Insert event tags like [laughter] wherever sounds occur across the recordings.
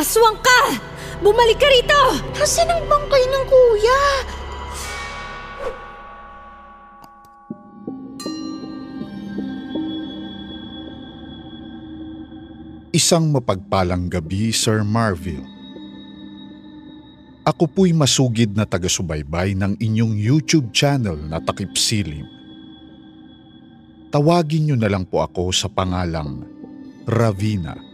Aswang ka! Bumalik ka rito! Nasaan ang bangkay ng kuya? Isang mapagpalang gabi, Sir Marville. Ako po'y masugid na taga-subaybay ng inyong YouTube channel na Takip Silim. Tawagin niyo na lang po ako sa pangalang Ravina.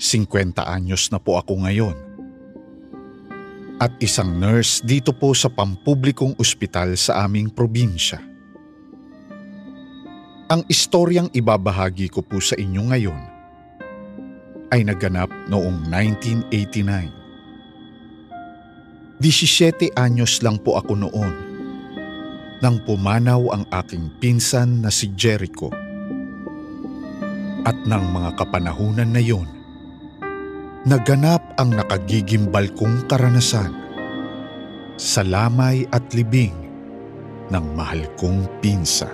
50 anyos na po ako ngayon. At isang nurse dito po sa pampublikong ospital sa aming probinsya. Ang istoryang ibabahagi ko po sa inyo ngayon ay naganap noong 1989. 17 anyos lang po ako noon nang pumanaw ang aking pinsan na si Jericho. At ng mga kapanahunan na yon, naganap ang nakagigimbal kong karanasan sa lamay at libing ng mahal kong pinsan.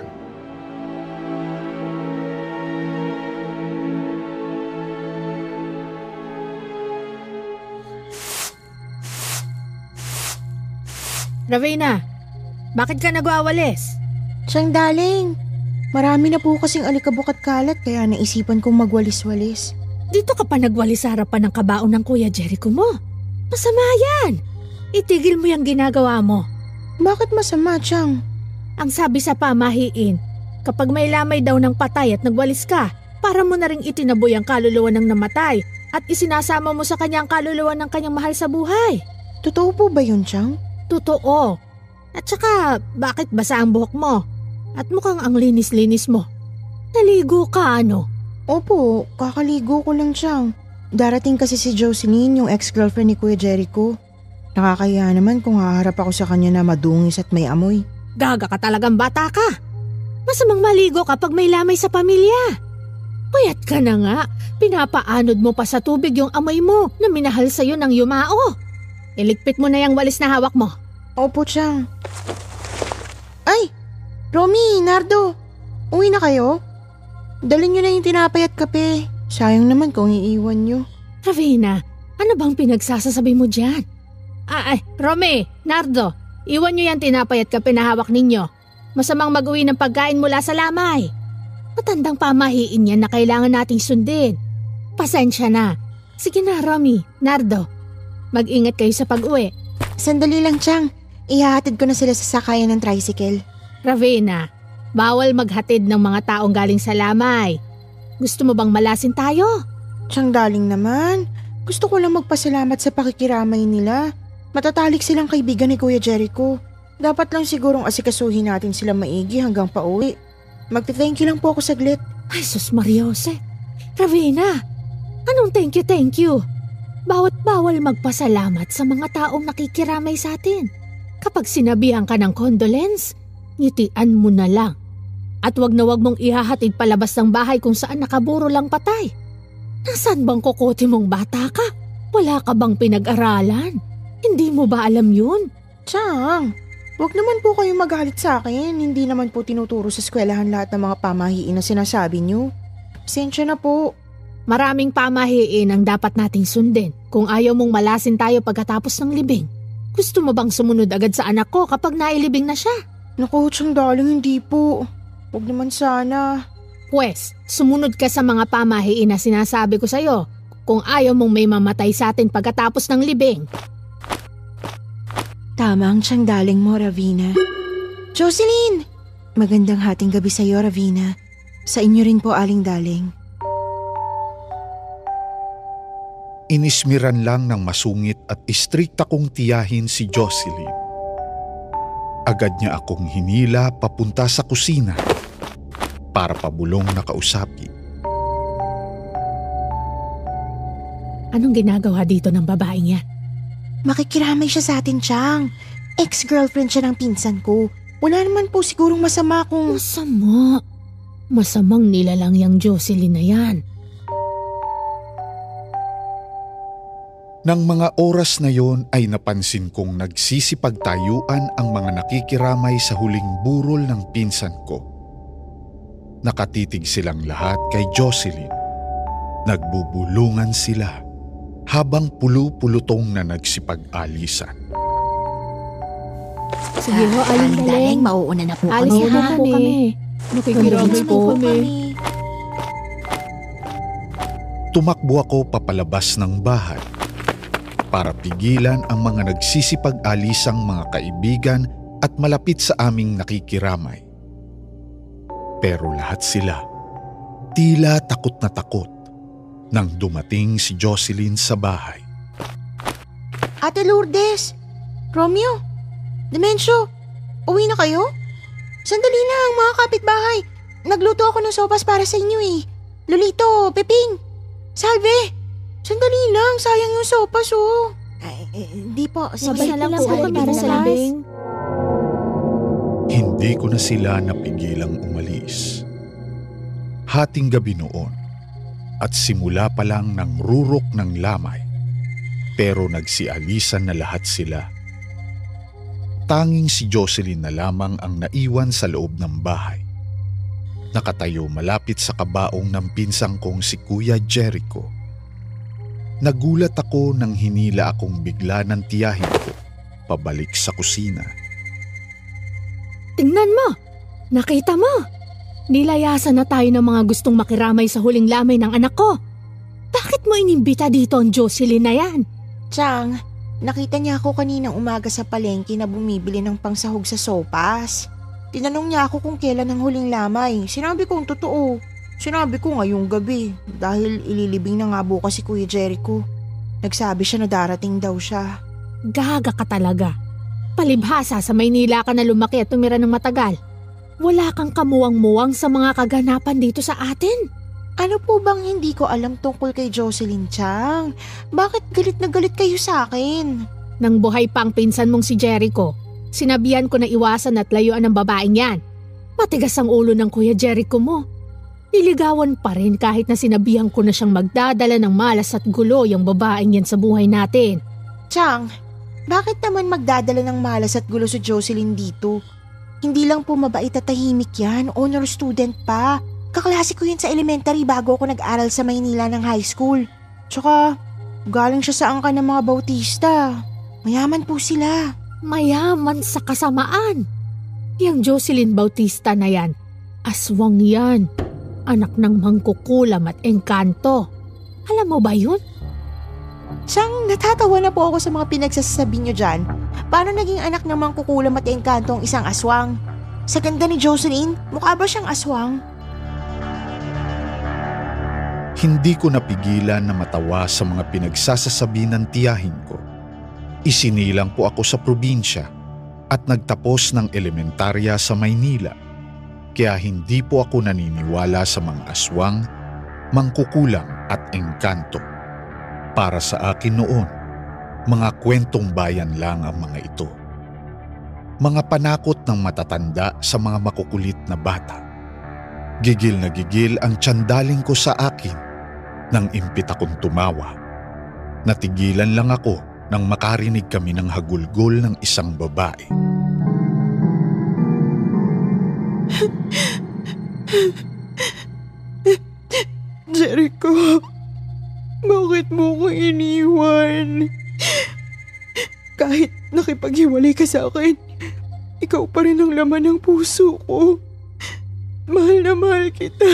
Ravena, bakit ka nagwawalis? Siyang daling. Marami na po kasing alikabok at kalat kaya naisipan kong magwalis-walis. Dito ka pa nagwalis sa harapan ng kabaon ng Kuya Jericho mo. Masama yan. Itigil mo yung ginagawa mo. Bakit masama, Chang? Ang sabi sa pamahiin, kapag may lamay daw ng patay at nagwalis ka, para mo na ring itinaboy ang kaluluwa ng namatay at isinasama mo sa kanyang kaluluwa ng kanyang mahal sa buhay. Totoo po ba yun, Chang? Totoo. At saka, bakit basa ang buhok mo? At mukhang ang linis-linis mo. Naligo ka ano? Opo, kakaligo ko lang, Chang. Darating kasi si Jocelyn, yung ex-girlfriend ni Kuya Jericho. Nakakaya naman kung haharap ako sa kanya na madungis at may amoy. Gaga ka talagang bata ka. Masamang maligo kapag may lamay sa pamilya. Payat ka na nga. Pinapaanod mo pa sa tubig yung amoy mo na minahal sa'yo ng yumao. Iligpit mo na yung walis na hawak mo. Opo, Chang. Ay! Romy, Nardo, uwi na kayo? Dalhin nyo na yung tinapay at kape. Sayang naman kung iiwan nyo. Ravina, ano bang pinagsasasabi mo dyan? Ah, ay, Romy, Nardo, iwan nyo yan tinapay at kape na hawak ninyo. Masamang mag-uwi ng pagkain mula sa lamay. Matandang pamahiin yan na kailangan nating sundin. Pasensya na. Sige na, Romy, Nardo. Mag-ingat kayo sa pag-uwi. Sandali lang, Chang. Ihahatid ko na sila sa sakayan ng tricycle. Ravina, bawal maghatid ng mga taong galing sa lamay. Gusto mo bang malasin tayo? Chang daling naman. Gusto ko lang magpasalamat sa pakikiramay nila. Matatalik silang kaibigan ni Kuya Jericho. Dapat lang sigurong asikasuhin natin sila maigi hanggang pauwi. Magte-thank you lang po ako saglit. Ay, sus Mariose. Ravina, anong thank you, thank you? Bawat bawal magpasalamat sa mga taong nakikiramay sa atin. Kapag sinabihan ka ng condolence, ngitian mo na lang. At wag na wag mong ihahatid palabas ng bahay kung saan nakaburo lang patay. Nasaan bang kukote mong bata ka? Wala ka bang pinag-aralan? Hindi mo ba alam yun? Chang, wag naman po kayong magalit sa akin. Hindi naman po tinuturo sa eskwelahan lahat ng mga pamahiin na sinasabi niyo. Pasensya na po. Maraming pamahiin ang dapat nating sundin kung ayaw mong malasin tayo pagkatapos ng libing. Gusto mo bang sumunod agad sa anak ko kapag nailibing na siya? Naku, Chang darling, hindi po. Wag naman sana. Pwes, sumunod ka sa mga pamahiin na sinasabi ko sa'yo kung ayaw mong may mamatay sa atin pagkatapos ng libing. Tama ang siyang daling mo, Ravina. Jocelyn! Magandang hating gabi sa iyo, Ravina. Sa inyo rin po, Aling Daling. Inismiran lang ng masungit at istrikta kong tiyahin si Jocelyn. Agad niya akong hinila papunta sa kusina para pabulong na kausapin. Anong ginagawa dito ng babaeng yan? Makikiramay siya sa atin, Chang. Ex-girlfriend siya ng pinsan ko. Wala naman po sigurong masama kung... Masama? Masamang nilalang yung Jocelyn na yan. Nang mga oras na yon ay napansin kong nagsisipagtayuan ang mga nakikiramay sa huling burol ng pinsan ko. Nakatitig silang lahat kay Jocelyn. Nagbubulungan sila habang pulu-pulutong na nagsipag-alisan. Sige ho, aling daling. mauuna na po Alis kami, na ha? po kami. Nakikiramay po kami. Tumakbo ako papalabas ng bahay para pigilan ang mga nagsisipag-alisang mga kaibigan at malapit sa aming nakikiramay. Pero lahat sila, tila takot na takot nang dumating si Jocelyn sa bahay. Ate Lourdes, Romeo, Dimensyo, uwi na kayo? Sandali lang mga kapitbahay. Nagluto ako ng sopas para sa inyo eh. Lolito, Peping, Salve, sandali lang, sayang yung sopas oh. Ay, eh, di po, Mabait na lang po kami para na sa labing. Hindi ko na sila napigilang umalis. Hating gabi noon at simula pa lang ng rurok ng lamay pero nagsialisan na lahat sila. Tanging si Jocelyn na lamang ang naiwan sa loob ng bahay. Nakatayo malapit sa kabaong ng pinsang kong si Kuya Jericho. Nagulat ako nang hinila akong bigla ng tiyahin ko pabalik sa kusina. Tingnan mo! Nakita mo! Nilayasan na tayo ng mga gustong makiramay sa huling lamay ng anak ko. Bakit mo inimbita dito ang Jocelyn na yan? Chang, nakita niya ako kaninang umaga sa palengke na bumibili ng pangsahog sa sopas. Tinanong niya ako kung kailan ang huling lamay. Sinabi kong totoo. Sinabi ko ngayong gabi dahil ililibing na nga bukas si Kuya Jericho. Nagsabi siya na darating daw siya. Gaga ka talaga. Palibhasa sa Maynila ka na lumaki at tumira ng matagal. Wala kang kamuwang-muwang sa mga kaganapan dito sa atin. Ano po bang hindi ko alam tungkol kay Jocelyn Chang? Bakit galit na galit kayo sa akin? Nang buhay pa ang pinsan mong si Jericho, sinabihan ko na iwasan at layuan ng babaeng yan. Matigas ang ulo ng Kuya Jericho mo. Niligawan pa rin kahit na sinabihan ko na siyang magdadala ng malas at gulo yung babaeng yan sa buhay natin. Chang, bakit naman magdadala ng malas at gulo si Jocelyn dito? Hindi lang po mabait at tahimik yan, honor student pa. Kaklase ko yun sa elementary bago ako nag-aral sa Maynila ng high school. Tsaka, galing siya sa angka ng mga Bautista. Mayaman po sila. Mayaman sa kasamaan. Yang Jocelyn Bautista na yan, aswang yan. Anak ng mangkukulam at engkanto. Alam mo ba yun? Siyang natatawa na po ako sa mga pinagsasabi niyo dyan. Paano naging anak ng mangkukulam at engkanto ang isang aswang? Sa ganda ni Jocelyn, mukha ba siyang aswang? Hindi ko napigilan na matawa sa mga pinagsasasabi ng tiyahin ko. Isinilang po ako sa probinsya at nagtapos ng elementarya sa Maynila. Kaya hindi po ako naniniwala sa mga aswang, mangkukulang at engkanto. Para sa akin noon, mga kwentong bayan lang ang mga ito. Mga panakot ng matatanda sa mga makukulit na bata. Gigil na gigil ang tsandaling ko sa akin nang impit akong tumawa. Natigilan lang ako nang makarinig kami ng hagulgol ng isang babae. Jericho, bakit mo ko iniwan? Kahit nakipaghiwalay ka sa akin, ikaw pa rin ang laman ng puso ko. Mahal na mahal kita.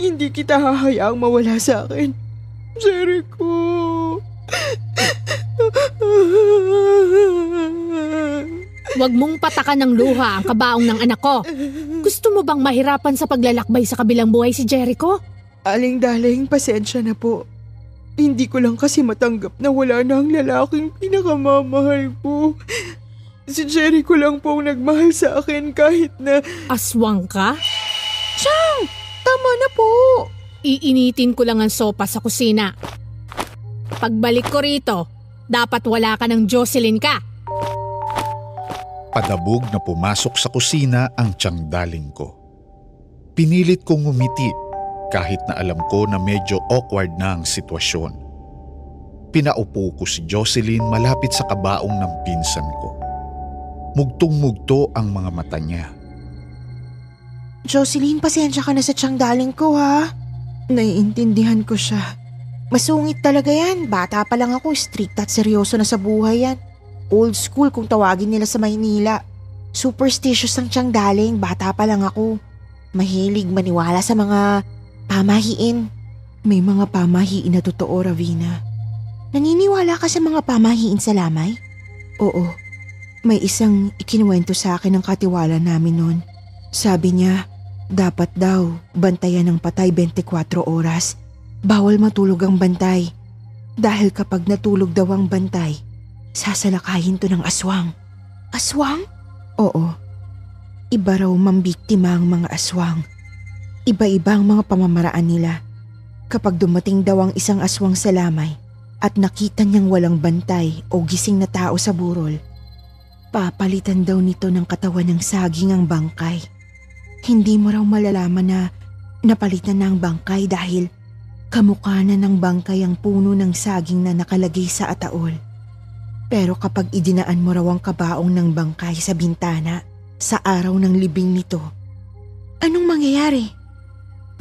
Hindi kita hahayaang mawala sa akin. Jericho. [laughs] Huwag mong patakan ng luha ang kabaong ng anak ko. Gusto mo bang mahirapan sa paglalakbay sa kabilang buhay si Jericho? Aling daling, pasensya na po. Hindi ko lang kasi matanggap na wala na ang lalaking pinakamamahal ko. Si Jericho lang po ang nagmahal sa akin kahit na... Aswang ka? Chang! Tama na po! Iinitin ko lang ang sopa sa kusina. Pagbalik ko rito, dapat wala ka ng Jocelyn ka. Padabog na pumasok sa kusina ang tiyangdaling ko. Pinilit kong ngumiti kahit na alam ko na medyo awkward na ang sitwasyon. Pinaupo ko si Jocelyn malapit sa kabaong ng pinsan ko. Mugtong-mugto ang mga mata niya. Jocelyn, pasensya ka na sa tiyangdaling ko ha. Naiintindihan ko siya. Masungit talaga yan. Bata pa lang ako, strict at seryoso na sa buhay yan. Old school kung tawagin nila sa Maynila. Superstitious ang tiyang daling, bata pa lang ako. Mahilig maniwala sa mga pamahiin. May mga pamahiin na totoo, Ravina. Naniniwala ka sa mga pamahiin sa lamay? Oo. May isang ikinuwento sa akin ng katiwala namin noon. Sabi niya, dapat daw bantayan ng patay 24 oras. Bawal matulog ang bantay. Dahil kapag natulog daw ang bantay, Sasalakayin to ng aswang. Aswang? Oo. Iba raw mambiktima ang mga aswang. Iba-iba ang mga pamamaraan nila. Kapag dumating daw ang isang aswang sa lamay at nakita niyang walang bantay o gising na tao sa burol, papalitan daw nito ng katawan ng saging ang bangkay. Hindi mo raw malalaman na napalitan na ang bangkay dahil kamukha na ng bangkay ang puno ng saging na nakalagay sa ataol. Pero kapag idinaan mo raw ang kabaong ng bangkay sa bintana sa araw ng libing nito, anong mangyayari?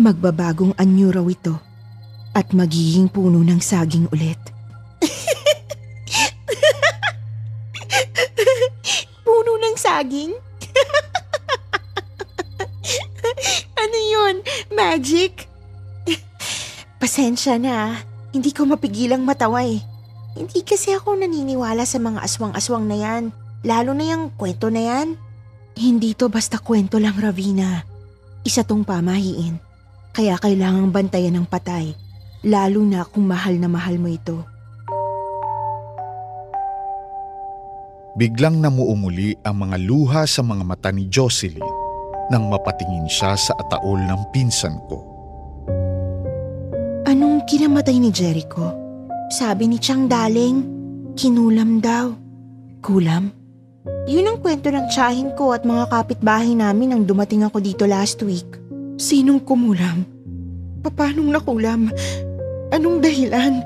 Magbabagong anyo raw ito at magiging puno ng saging ulit. [laughs] puno ng saging? [laughs] ano yun? Magic? [laughs] Pasensya na, hindi ko mapigilang matawa eh. Hindi kasi ako naniniwala sa mga aswang-aswang na yan. Lalo na yung kwento na yan. Hindi to basta kwento lang, Ravina. Isa tong pamahiin. Kaya kailangang bantayan ng patay. Lalo na kung mahal na mahal mo ito. Biglang namuumuli ang mga luha sa mga mata ni Jocelyn nang mapatingin siya sa ataol ng pinsan ko. Anong kinamatay ni Jericho? Sabi ni Chang Daling, kinulam daw. Kulam? Yun ang kwento ng tsahin ko at mga kapitbahay namin nang dumating ako dito last week. Sinong kumulam? Papanong nakulam? Anong dahilan?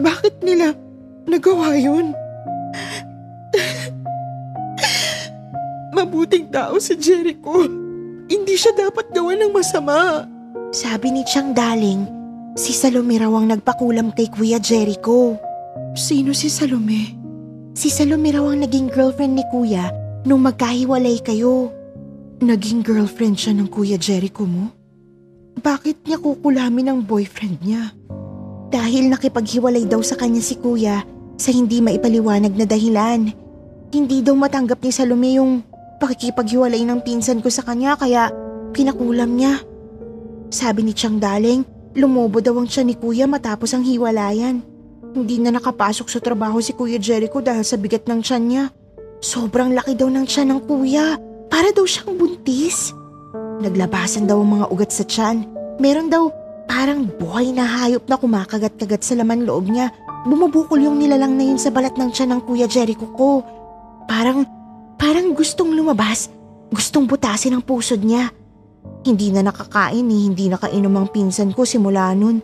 Bakit nila nagawa yun? Mabuting tao si Jericho. Hindi siya dapat gawa ng masama. Sabi ni Chang Daling, Si Salome raw ang nagpakulam kay Kuya Jericho. Sino si Salome? Si Salome raw ang naging girlfriend ni Kuya nung magkahiwalay kayo. Naging girlfriend siya ng Kuya Jericho mo? Bakit niya kukulamin ang boyfriend niya? Dahil nakipaghiwalay daw sa kanya si Kuya sa hindi maipaliwanag na dahilan. Hindi daw matanggap ni Salome yung pakikipaghiwalay ng pinsan ko sa kanya kaya pinakulam niya. Sabi ni Chang Daling, Lumobo daw ang siya ni kuya matapos ang hiwalayan. Hindi na nakapasok sa trabaho si Kuya Jericho dahil sa bigat ng tiyan niya. Sobrang laki daw ng tiyan ng kuya. Para daw siyang buntis. Naglabasan daw ang mga ugat sa tiyan. Meron daw parang buhay na hayop na kumakagat-kagat sa laman loob niya. Bumubukol yung nilalang na yun sa balat ng tiyan ng Kuya Jericho ko. Parang, parang gustong lumabas. Gustong butasin ang pusod niya. Hindi na nakakain ni hindi nakainom ang pinsan ko simula nun.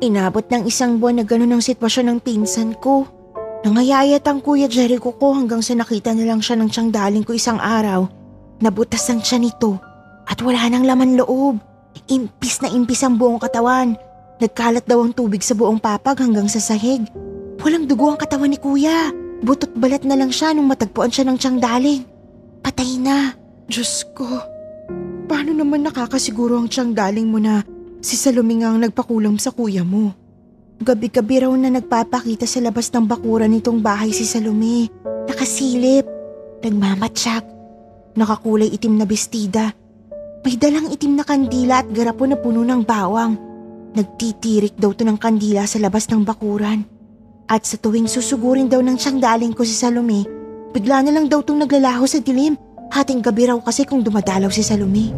Inabot ng isang buwan na ganun ang sitwasyon ng pinsan ko. Nangayayat ang kuya Jericho ko hanggang sa nakita na lang siya ng tiyang daling ko isang araw. Nabutas ang siya nito at wala nang laman loob. Impis na impis ang buong katawan. Nagkalat daw ang tubig sa buong papag hanggang sa sahig. Walang dugo ang katawan ni kuya. Butot balat na lang siya nung matagpuan siya ng tiyang daling. Patay na. Diyos ko. Paano naman nakakasiguro ang tiyang daling mo na si Salome nga ang nagpakulam sa kuya mo? Gabi-gabi raw na nagpapakita sa labas ng bakuran nitong bahay si Salome. Nakasilip, nagmamatsak, nakakulay itim na bestida. May dalang itim na kandila at garapon na puno ng bawang. Nagtitirik daw to ng kandila sa labas ng bakuran. At sa tuwing susugurin daw ng siyang daling ko si Salome, bigla na lang daw tong naglalaho sa dilim Hating gabi raw kasi kung dumadalaw si Salome.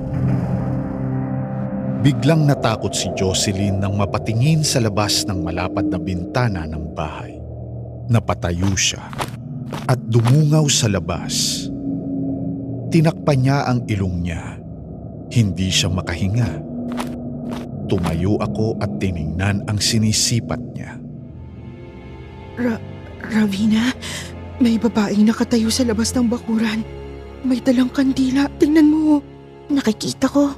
Biglang natakot si Jocelyn nang mapatingin sa labas ng malapad na bintana ng bahay. Napatayo siya at dumungaw sa labas. Tinakpan niya ang ilong niya. Hindi siya makahinga. Tumayo ako at tiningnan ang sinisipat niya. Ra- Ravina, may babaeng nakatayo sa labas ng bakuran. May dalang kandila. Tingnan mo. Nakikita ko.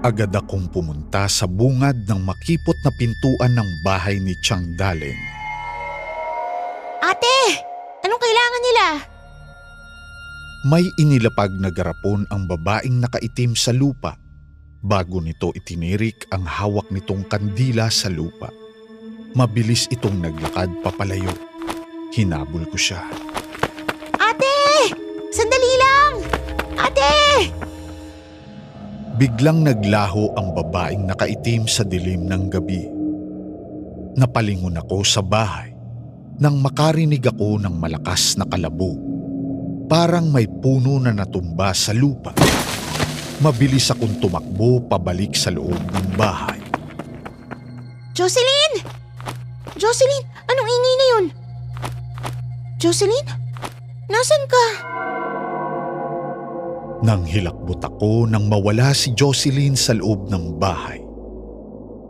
Agad akong pumunta sa bungad ng makipot na pintuan ng bahay ni Chang Daling. Ate! Anong kailangan nila? May inilapag na garapon ang babaeng nakaitim sa lupa bago nito itinirik ang hawak nitong kandila sa lupa. Mabilis itong naglakad papalayo. Hinabol ko siya. Biglang naglaho ang babaeng nakaitim sa dilim ng gabi. Napalingon ako sa bahay nang makarinig ako ng malakas na kalabo. Parang may puno na natumba sa lupa. Mabilis akong tumakbo pabalik sa loob ng bahay. Jocelyn! Jocelyn! Anong ingay na yun? Jocelyn? Nasaan ka? Nang hilakbot ako nang mawala si Jocelyn sa loob ng bahay.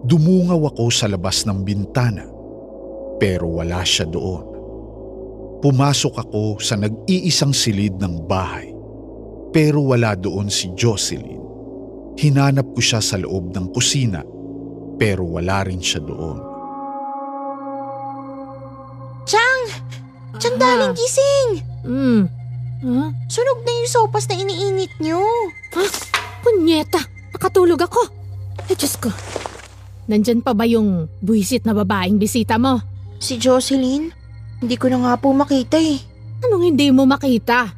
Dumungaw ako sa labas ng bintana pero wala siya doon. Pumasok ako sa nag-iisang silid ng bahay pero wala doon si Jocelyn. Hinanap ko siya sa loob ng kusina pero wala rin siya doon. Chang! Chang, daling gising! Hmm. Huh? Sunog na yung sopas na iniinit nyo. Ha? Punyeta! Nakatulog ako. Ay, Diyos ko. Nandyan pa ba yung buwisit na babaeng bisita mo? Si Jocelyn? Hindi ko na nga po makita eh. Anong hindi mo makita?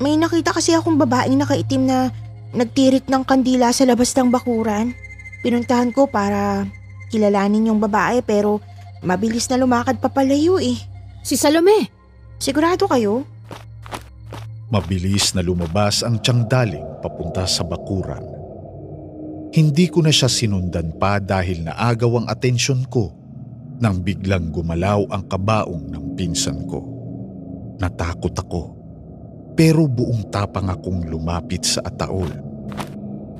May nakita kasi akong babaeng nakaitim na nagtirik ng kandila sa labas ng bakuran. Pinuntahan ko para kilalanin yung babae pero mabilis na lumakad papalayo eh. Si Salome. Sigurado kayo? Mabilis na lumabas ang tiyangdaling papunta sa bakuran. Hindi ko na siya sinundan pa dahil naagaw ang atensyon ko nang biglang gumalaw ang kabaong ng pinsan ko. Natakot ako pero buong tapang akong lumapit sa ataol.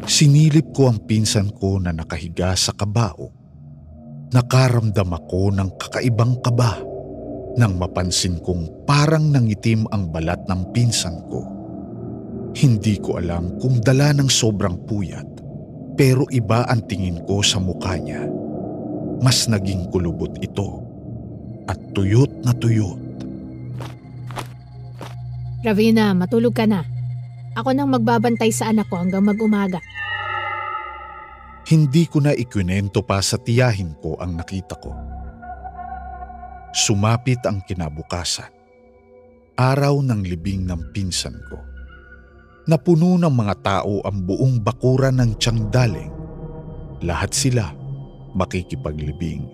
Sinilip ko ang pinsan ko na nakahiga sa kabao. Nakaramdam ako ng kakaibang kaba nang mapansin kong parang nangitim ang balat ng pinsan ko. Hindi ko alam kung dala ng sobrang puyat pero iba ang tingin ko sa mukha niya. Mas naging kulubot ito at tuyot na tuyot. Ravina, matulog ka na. Ako nang magbabantay sa anak ko hanggang mag-umaga. Hindi ko na ikwinento pa sa tiyahin ko ang nakita ko. Sumapit ang kinabukasan. Araw ng libing ng pinsan ko. Napuno ng mga tao ang buong bakuran ng Tiangdaling. Lahat sila makikipaglibing.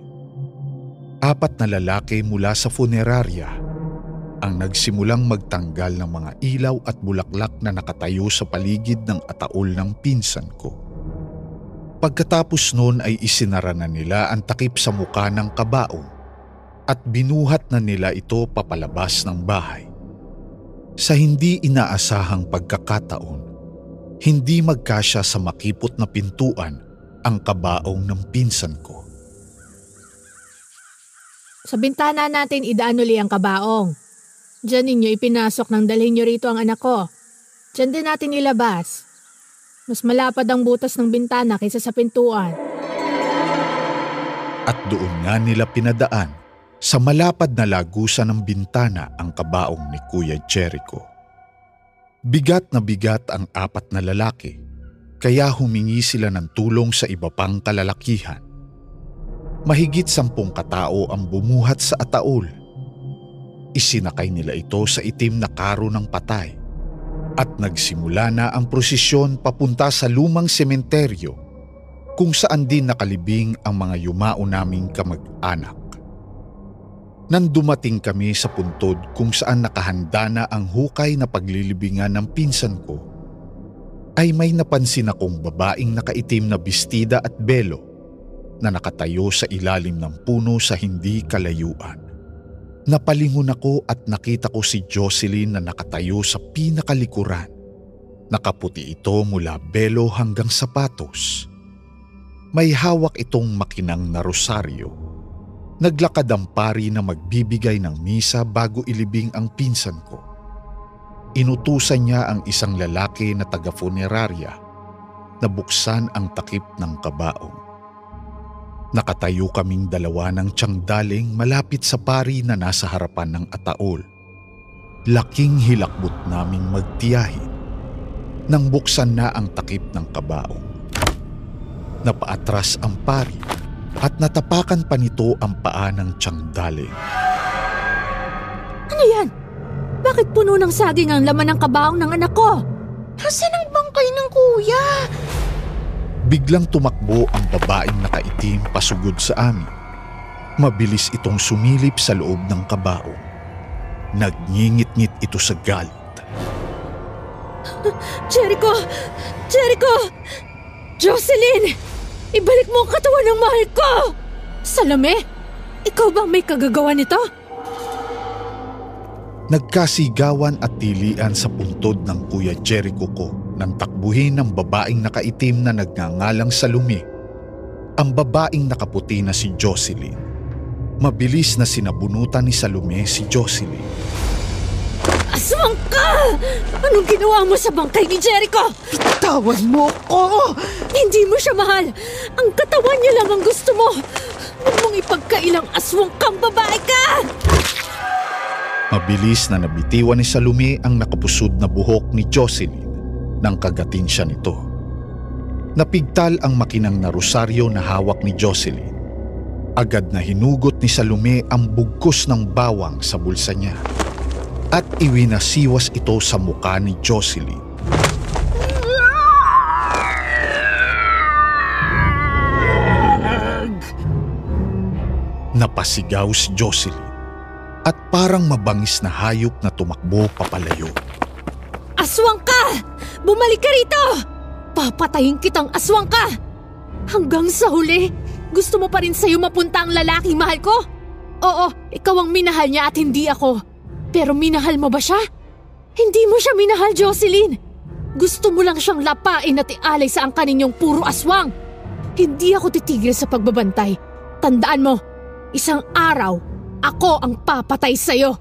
Apat na lalaki mula sa funeraria ang nagsimulang magtanggal ng mga ilaw at bulaklak na nakatayo sa paligid ng ataol ng pinsan ko. Pagkatapos noon ay isinara na nila ang takip sa muka ng kabaong at binuhat na nila ito papalabas ng bahay. Sa hindi inaasahang pagkakataon, hindi magkasya sa makipot na pintuan ang kabaong ng pinsan ko. Sa bintana natin idaan uli ang kabaong. Diyan ninyo ipinasok nang dalhin nyo rito ang anak ko. Diyan din natin ilabas. Mas malapad ang butas ng bintana kaysa sa pintuan. At doon nga nila pinadaan sa malapad na lagusan ng bintana ang kabaong ni Kuya Jericho. Bigat na bigat ang apat na lalaki kaya humingi sila ng tulong sa iba pang kalalakihan. Mahigit sampung katao ang bumuhat sa ataol. Isinakay nila ito sa itim na karo ng patay at nagsimula na ang prosesyon papunta sa lumang sementeryo kung saan din nakalibing ang mga yumao naming kamag-anak. Nang dumating kami sa puntod kung saan nakahanda na ang hukay na paglilibingan ng pinsan ko, ay may napansin akong babaeng nakaitim na bestida at belo na nakatayo sa ilalim ng puno sa hindi kalayuan. Napalingon ako at nakita ko si Jocelyn na nakatayo sa pinakalikuran. Nakaputi ito mula belo hanggang sapatos. May hawak itong makinang na rosaryo. Naglakad ang pari na magbibigay ng misa bago ilibing ang pinsan ko. Inutusan niya ang isang lalaki na taga-funerarya na buksan ang takip ng kabaong. Nakatayo kaming dalawa ng tiyangdaling malapit sa pari na nasa harapan ng ataol. Laking hilakbot naming magtiyahin nang buksan na ang takip ng kabaong. Napaatras ang pari at natapakan pa nito ang paa ng tiyangdaling. Ano yan? Bakit puno ng saging ang laman ng kabaong ng anak ko? Nasaan ang bangkay ng kuya? Biglang tumakbo ang babaeng nakaitim pasugod sa amin. Mabilis itong sumilip sa loob ng kabaong. Nagngingit-ngit ito sa galit. Jericho! Jericho! Jocelyn! Ibalik mo ang katawan ng mahal ko! Salome! Ikaw bang may kagagawa nito? Nagkasigawan at tilian sa puntod ng Kuya Jericho ko nang takbuhin ng babaeng nakaitim na nagngangalang Salome. Ang babaeng nakaputi na si Jocelyn. Mabilis na sinabunutan ni Salome si Jocelyn. Aswang ka! Anong ginawa mo sa bangkay ni Jericho? Tawan mo ko! Hindi mo siya mahal! Ang katawan niya lang ang gusto mo! Huwag mong ipagkailang aswang kang babae ka! Mabilis na nabitiwan ni Salome ang nakapusod na buhok ni Jocelyn nang kagatin siya nito. Napigtal ang makinang na rosaryo na hawak ni Jocelyn. Agad na hinugot ni Salome ang bugkos ng bawang sa bulsa niya at iwinasiwas ito sa muka ni Jocelyn. Napasigaw si Jocelyn at parang mabangis na hayop na tumakbo papalayo. Aswang ka! Bumalik ka rito! Papatayin kitang aswang ka! Hanggang sa huli, gusto mo pa rin sa'yo mapunta ang lalaking mahal ko? Oo, ikaw ang minahal niya at hindi ako. Pero minahal mo ba siya? Hindi mo siya minahal, Jocelyn. Gusto mo lang siyang lapain at ialay sa angka ninyong puro aswang. Hindi ako titigil sa pagbabantay. Tandaan mo, isang araw, ako ang papatay sa'yo.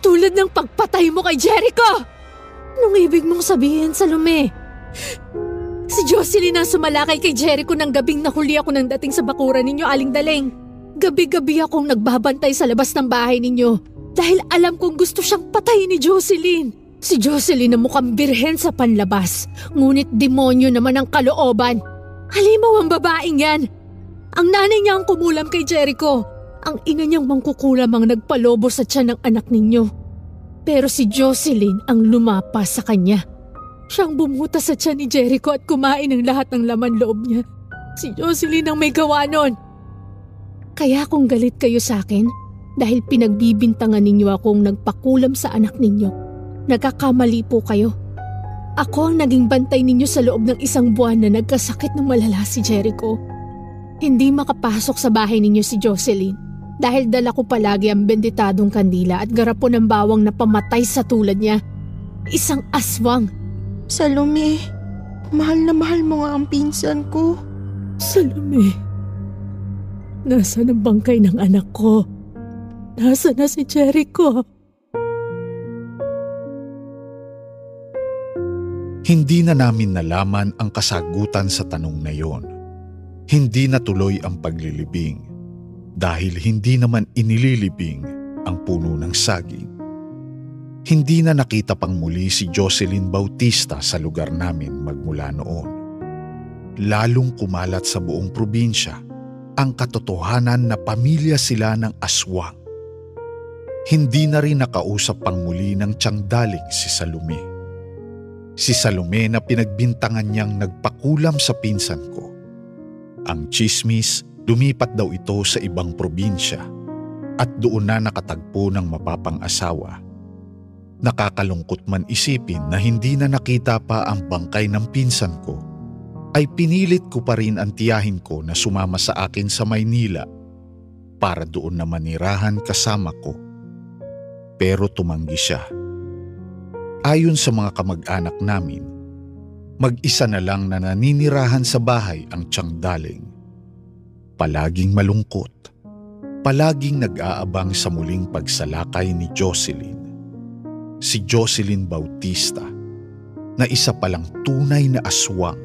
Tulad ng pagpatay mo kay Jericho! Anong ibig mong sabihin, Salome? Si Jocelyn ang sumalakay kay Jericho ng gabing nahuli ako nang dating sa bakuran ninyo, Aling Daleng. Gabi-gabi akong nagbabantay sa labas ng bahay ninyo dahil alam kong gusto siyang patayin ni Jocelyn. Si Jocelyn na mukhang birhen sa panlabas, ngunit demonyo naman ang kalooban. Halimaw ang babaeng yan. Ang nanay niya ang kumulam kay Jericho. Ang ina niyang mangkukulam ang nagpalobo sa tiyan ng anak ninyo. Pero si Jocelyn ang lumapas sa kanya. Siyang bumuta sa tiyan ni Jericho at kumain ng lahat ng laman loob niya. Si Jocelyn ang may gawa nun. Kaya kung galit kayo sa akin, dahil pinagbibintangan ninyo akong nagpakulam sa anak ninyo, nagkakamali po kayo. Ako ang naging bantay ninyo sa loob ng isang buwan na nagkasakit ng malala si Jericho. Hindi makapasok sa bahay ninyo si Jocelyn dahil dala ko palagi ang benditadong kandila at garapon ng bawang na pamatay sa tulad niya. Isang aswang. Salome, mahal na mahal mo nga ang pinsan ko. Salome, nasa ang bangkay ng anak ko? Nasa na si Jericho? Hindi na namin nalaman ang kasagutan sa tanong na yon. Hindi natuloy ang paglilibing dahil hindi naman inililibing ang puno ng saging. Hindi na nakita pang muli si Jocelyn Bautista sa lugar namin magmula noon. Lalong kumalat sa buong probinsya ang katotohanan na pamilya sila ng aswang. Hindi na rin nakausap pang muli ng tiyangdaling si Salome. Si Salome na pinagbintangan niyang nagpakulam sa pinsan ko. Ang chismis, lumipat daw ito sa ibang probinsya at doon na nakatagpo ng mapapang asawa. Nakakalungkot man isipin na hindi na nakita pa ang bangkay ng pinsan ko, ay pinilit ko pa rin ang tiyahin ko na sumama sa akin sa Maynila para doon na manirahan kasama ko. Pero tumanggi siya. Ayon sa mga kamag-anak namin, mag-isa na lang na naninirahan sa bahay ang tiyang daling. Palaging malungkot, palaging nag-aabang sa muling pagsalakay ni Jocelyn si Jocelyn Bautista na isa palang tunay na aswang.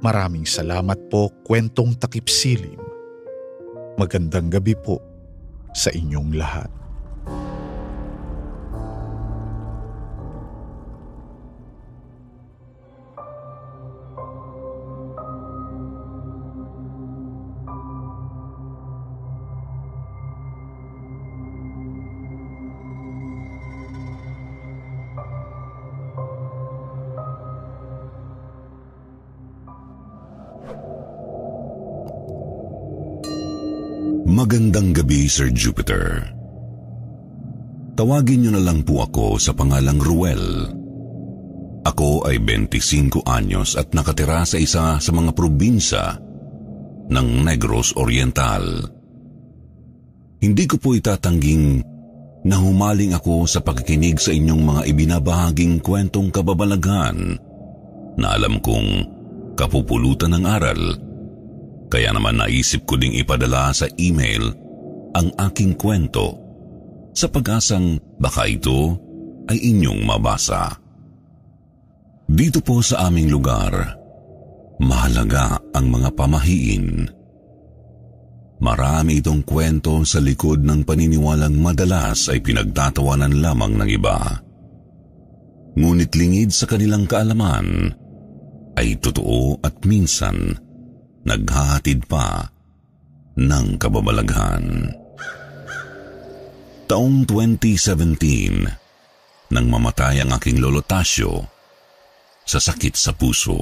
Maraming salamat po kwentong takip silim. Magandang gabi po sa inyong lahat. Gabi, Sir Jupiter. Tawagin niyo na lang po ako sa pangalang Ruel. Ako ay 25 anyos at nakatira sa isa sa mga probinsya ng Negros Oriental. Hindi ko po itatangging na humaling ako sa pakikinig sa inyong mga ibinabahaging kwentong kababalaghan na alam kong kapupulutan ng aral kaya naman naisip ko ding ipadala sa email ang aking kwento sa pag-asang baka ito ay inyong mabasa. Dito po sa aming lugar, mahalaga ang mga pamahiin. Marami itong kwento sa likod ng paniniwalang madalas ay pinagtatawanan lamang ng iba. Ngunit lingid sa kanilang kaalaman ay totoo at minsan naghahatid pa ng kababalaghan. Taong 2017, nang mamatay ang aking lolo Tasyo sa sakit sa puso.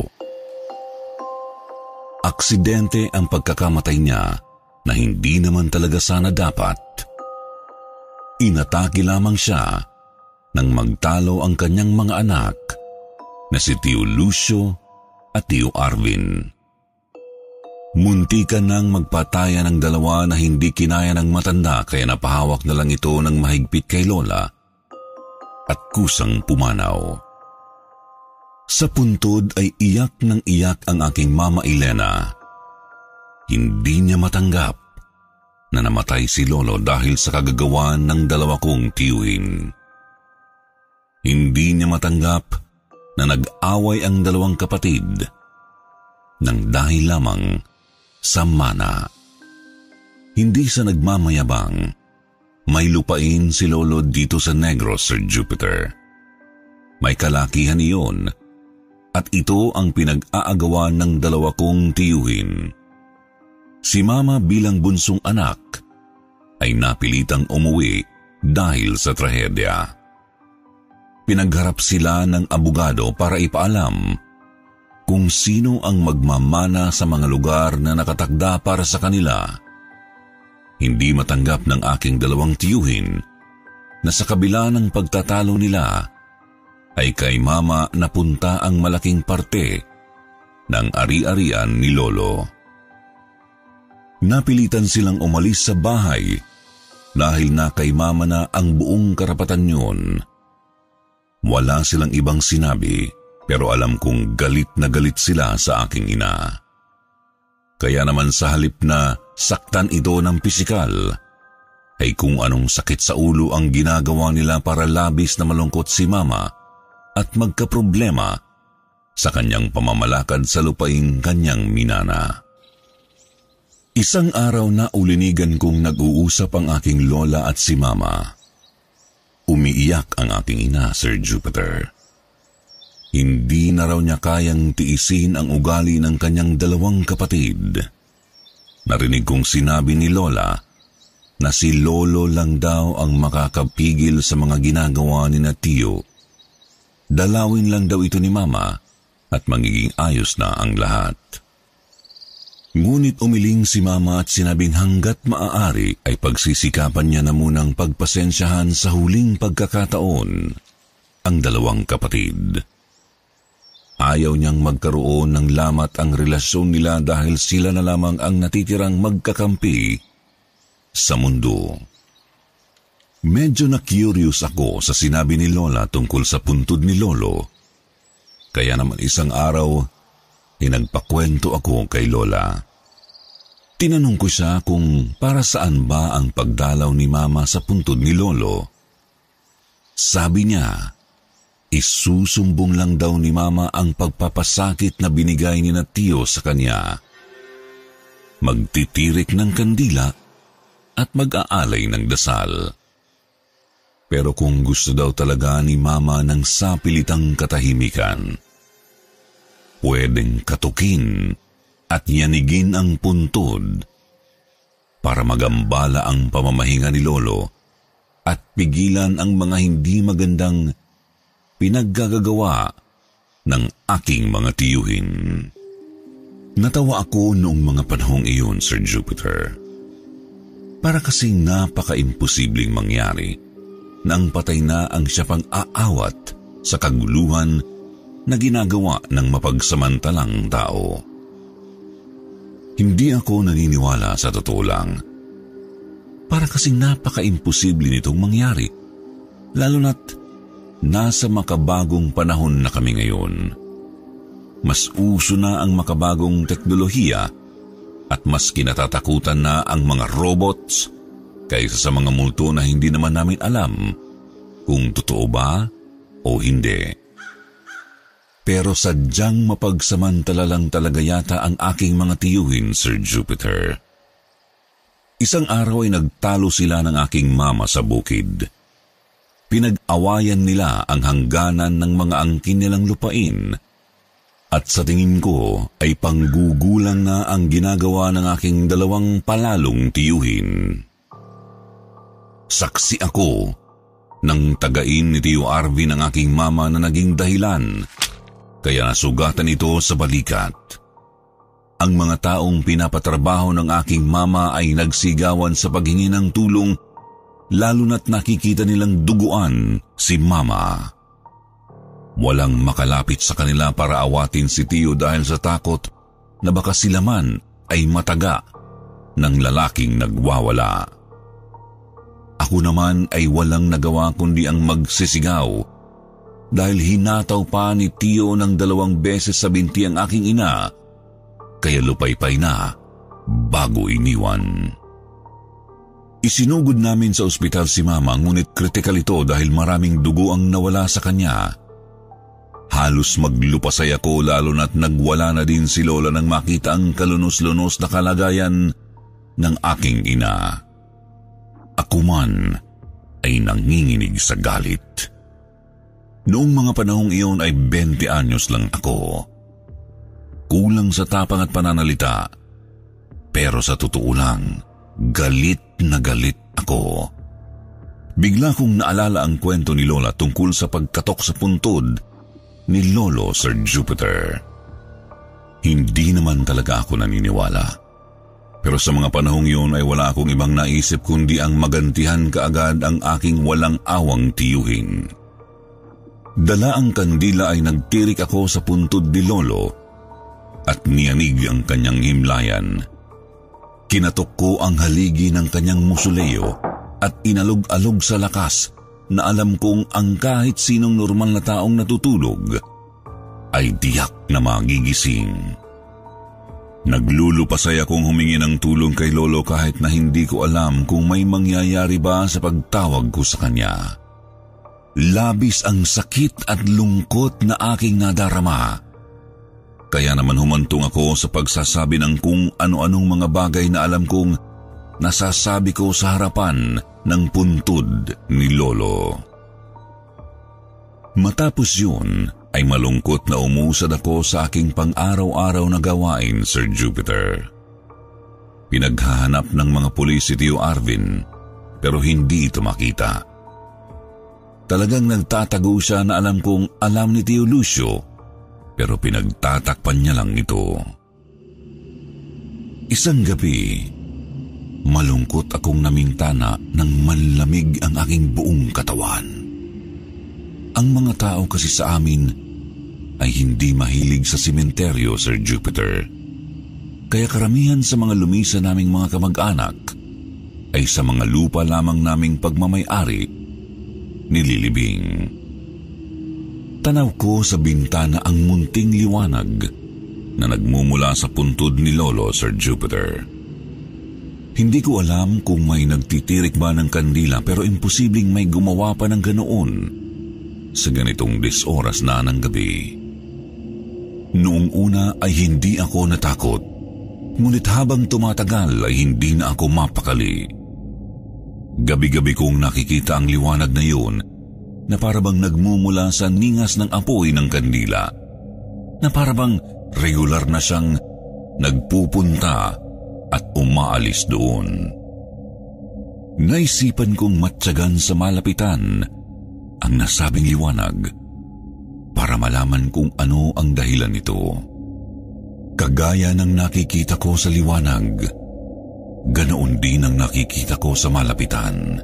Aksidente ang pagkakamatay niya na hindi naman talaga sana dapat. Inatake lamang siya nang magtalo ang kanyang mga anak na si Tio Lucio at Tio Arvin. Muntikan nang magpataya ng dalawa na hindi kinaya ng matanda kaya napahawak na lang ito ng mahigpit kay Lola at kusang pumanaw. Sa puntod ay iyak ng iyak ang aking mama Elena. Hindi niya matanggap na namatay si Lolo dahil sa kagagawan ng dalawa kong tiyuhin. Hindi niya matanggap na nag-away ang dalawang kapatid nang dahil lamang sa mana. Hindi sa nagmamayabang, may lupain si Lolo dito sa Negros, Sir Jupiter. May kalakihan iyon at ito ang pinag-aagawan ng dalawa kong tiyuhin. Si Mama bilang bunsong anak ay napilitang umuwi dahil sa trahedya. Pinagharap sila ng abogado para ipaalam kung sino ang magmamana sa mga lugar na nakatakda para sa kanila. Hindi matanggap ng aking dalawang tiyuhin na sa kabila ng pagtatalo nila ay kay mama napunta ang malaking parte ng ari-arian ni Lolo. Napilitan silang umalis sa bahay dahil na kay mama na ang buong karapatan yun. Wala silang ibang sinabi pero alam kong galit na galit sila sa aking ina. Kaya naman sa halip na saktan ito ng pisikal, ay kung anong sakit sa ulo ang ginagawa nila para labis na malungkot si mama at magkaproblema sa kanyang pamamalakad sa lupaing kanyang minana. Isang araw na ulinigan kong nag-uusap ang aking lola at si mama. Umiiyak ang aking ina, Sir Jupiter. Hindi na raw niya kayang tiisin ang ugali ng kanyang dalawang kapatid. Narinig kong sinabi ni Lola na si Lolo lang daw ang makakapigil sa mga ginagawa ni na Tio. Dalawin lang daw ito ni Mama at magiging ayos na ang lahat. Ngunit umiling si mama at sinabing hanggat maaari ay pagsisikapan niya na munang pagpasensyahan sa huling pagkakataon ang dalawang kapatid. Ayaw niyang magkaroon ng lamat ang relasyon nila dahil sila na lamang ang natitirang magkakampi sa mundo. Medyo na-curious ako sa sinabi ni Lola tungkol sa puntod ni Lolo. Kaya naman isang araw, inagpakwento ako kay Lola. Tinanong ko siya kung para saan ba ang pagdalaw ni Mama sa puntod ni Lolo. Sabi niya, Isusumbong lang daw ni Mama ang pagpapasakit na binigay ni na Tio sa kanya. Magtitirik ng kandila at mag-aalay ng dasal. Pero kung gusto daw talaga ni Mama ng sapilitang katahimikan, pwedeng katukin at yanigin ang puntod para magambala ang pamamahinga ni Lolo at pigilan ang mga hindi magandang pinaggagagawa ng aking mga tiyuhin. Natawa ako noong mga panahong iyon, Sir Jupiter. Para kasing napaka-imposibleng mangyari na ang patay na ang siya pang aawat sa kaguluhan na ginagawa ng mapagsamantalang tao. Hindi ako naniniwala sa totoo lang. Para kasing napaka-imposible nitong mangyari, lalo na't Nasa makabagong panahon na kami ngayon. Mas uso na ang makabagong teknolohiya at mas kinatatakutan na ang mga robots kaysa sa mga multo na hindi naman namin alam kung totoo ba o hindi. Pero sadyang mapagsamantala lang talaga yata ang aking mga tiyuhin, Sir Jupiter. Isang araw ay nagtalo sila ng aking mama sa bukid pinag-awayan nila ang hangganan ng mga angkin nilang lupain at sa tingin ko ay panggugulang na ang ginagawa ng aking dalawang palalong tiyuhin. Saksi ako nang tagain ni Tiyo Arvin ang aking mama na naging dahilan kaya nasugatan ito sa balikat. Ang mga taong pinapatrabaho ng aking mama ay nagsigawan sa paghingi ng tulong lalo na't nakikita nilang duguan si Mama. Walang makalapit sa kanila para awatin si Tio dahil sa takot na baka sila man ay mataga ng lalaking nagwawala. Ako naman ay walang nagawa kundi ang magsisigaw dahil hinataw pa ni Tio ng dalawang beses sa binti ang aking ina kaya lupaypay na bago iniwan. Isinugod namin sa ospital si Mama ngunit kritikal ito dahil maraming dugo ang nawala sa kanya. Halos maglupasay ako lalo na't nagwala na din si Lola nang makita ang kalunos-lunos na kalagayan ng aking ina. Ako man ay nanginginig sa galit. Noong mga panahong iyon ay 20 anyos lang ako. Kulang sa tapang at pananalita, pero sa totoo lang, galit na galit ako. Bigla kong naalala ang kwento ni Lola tungkol sa pagkatok sa puntod ni Lolo Sir Jupiter. Hindi naman talaga ako naniniwala. Pero sa mga panahong yun ay wala akong ibang naisip kundi ang magantihan kaagad ang aking walang awang tiyuhin. Dala ang kandila ay nagtirik ako sa puntod ni Lolo at niyanig ang kanyang himlayan. Kinatok ko ang haligi ng kanyang musuleo at inalog-alog sa lakas na alam kong ang kahit sinong normal na taong natutulog ay diyak na magigising. Naglulupasay akong humingi ng tulong kay Lolo kahit na hindi ko alam kung may mangyayari ba sa pagtawag ko sa kanya. Labis ang sakit at lungkot na aking nadarama kaya naman humantong ako sa pagsasabi ng kung ano-anong mga bagay na alam kong nasasabi ko sa harapan ng puntod ni Lolo. Matapos yun, ay malungkot na umusad ako sa aking pang-araw-araw na gawain, Sir Jupiter. Pinaghahanap ng mga pulis si Tio Arvin, pero hindi ito makita. Talagang nagtatago siya na alam kong alam ni Tio Lucio pero pinagtatakpan niya lang ito. Isang gabi, malungkot akong namintana ng manlamig ang aking buong katawan. Ang mga tao kasi sa amin ay hindi mahilig sa simenteryo, Sir Jupiter. Kaya karamihan sa mga lumisa naming mga kamag-anak ay sa mga lupa lamang naming pagmamayari nililibing. Tanaw ko sa bintana ang munting liwanag na nagmumula sa puntod ni Lolo, Sir Jupiter. Hindi ko alam kung may nagtitirik ba ng kandila pero imposibleng may gumawa pa ng ganoon sa ganitong disoras na ng gabi. Noong una ay hindi ako natakot, ngunit habang tumatagal ay hindi na ako mapakali. Gabi-gabi kong nakikita ang liwanag na yun na parabang nagmumula sa ningas ng apoy ng kandila. Na parabang regular na siyang nagpupunta at umaalis doon. Naisipan kong matyagan sa malapitan ang nasabing liwanag para malaman kung ano ang dahilan nito. Kagaya ng nakikita ko sa liwanag, ganoon din ang nakikita ko sa malapitan.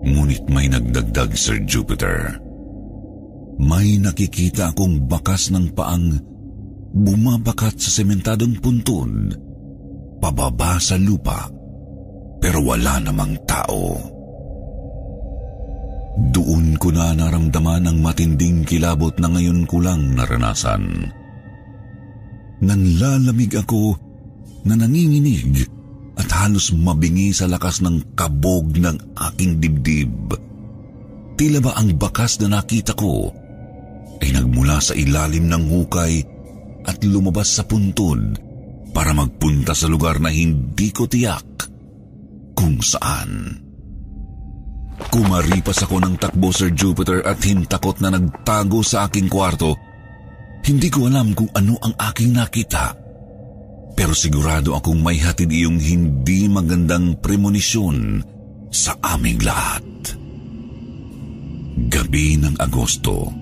Ngunit may nagdagdag, Sir Jupiter. May nakikita akong bakas ng paang bumabakat sa sementadong puntod, pababa sa lupa, pero wala namang tao. Doon ko na naramdaman ang matinding kilabot na ngayon ko lang naranasan. Nanlalamig ako na nanginginig at halos mabingi sa lakas ng kabog ng aking dibdib. Tila ba ang bakas na nakita ko ay nagmula sa ilalim ng hukay at lumabas sa puntod para magpunta sa lugar na hindi ko tiyak kung saan. Kumaripas ako ng takbo, Sir Jupiter, at hintakot na nagtago sa aking kwarto. Hindi ko alam kung ano ang aking nakita. Pero sigurado akong may hatid iyong hindi magandang premonisyon sa aming lahat. Gabi ng Agosto,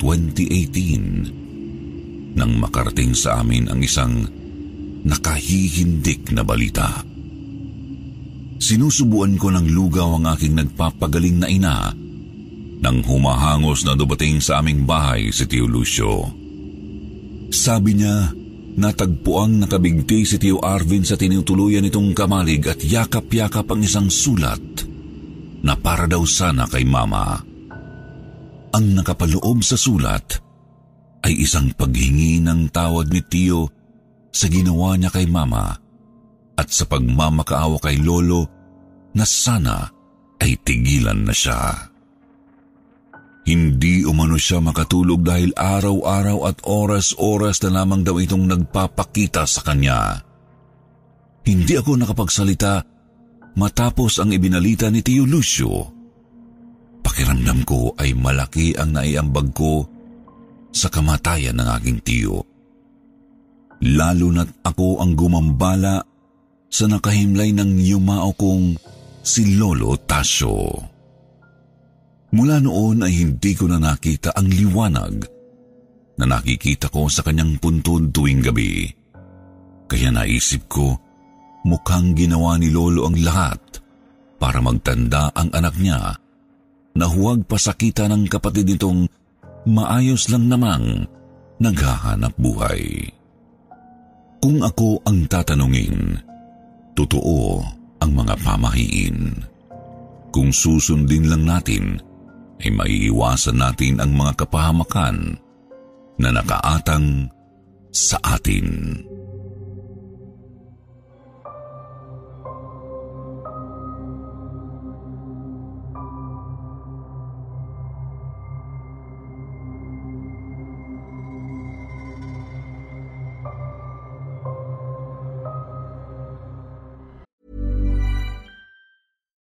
2018, nang makarating sa amin ang isang nakahihindik na balita. Sinusubuan ko ng lugaw ang aking nagpapagaling na ina nang humahangos na dumating sa aming bahay si Tio Lucio. Sabi niya, natagpuang nakabigti si Tio Arvin sa tinutuluyan nitong kamalig at yakap-yakap ang isang sulat na para daw sana kay Mama. Ang nakapaloob sa sulat ay isang paghingi ng tawad ni Tio sa ginawa niya kay Mama at sa pagmamakaawa kay Lolo na sana ay tigilan na siya. Hindi umano siya makatulog dahil araw-araw at oras-oras na lamang daw itong nagpapakita sa kanya. Hindi ako nakapagsalita matapos ang ibinalita ni Tio Lucio. Pakiramdam ko ay malaki ang naiambag ko sa kamatayan ng aking tiyo. Lalo na't ako ang gumambala sa nakahimlay ng yumao kong si Lolo Tasyo. Mula noon ay hindi ko na nakita ang liwanag na nakikita ko sa kanyang puntod tuwing gabi. Kaya naisip ko, mukhang ginawa ni Lolo ang lahat para magtanda ang anak niya na huwag pasakita ng kapatid nitong maayos lang namang naghahanap buhay. Kung ako ang tatanungin, totoo ang mga pamahiin. Kung susundin lang natin, ay maiiwasan natin ang mga kapahamakan na nakaatang sa atin.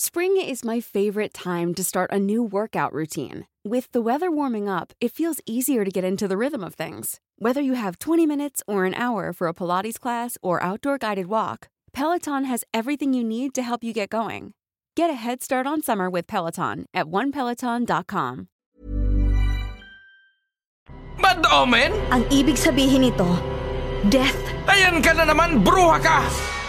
Spring is my favorite time to start a new workout routine. With the weather warming up, it feels easier to get into the rhythm of things. Whether you have 20 minutes or an hour for a Pilates class or outdoor guided walk, Peloton has everything you need to help you get going. Get a head start on summer with Peloton at onepeloton.com. Bad omen? Oh, Ang ibig sabihin nito, death. Ayan ka na naman, bruha ka!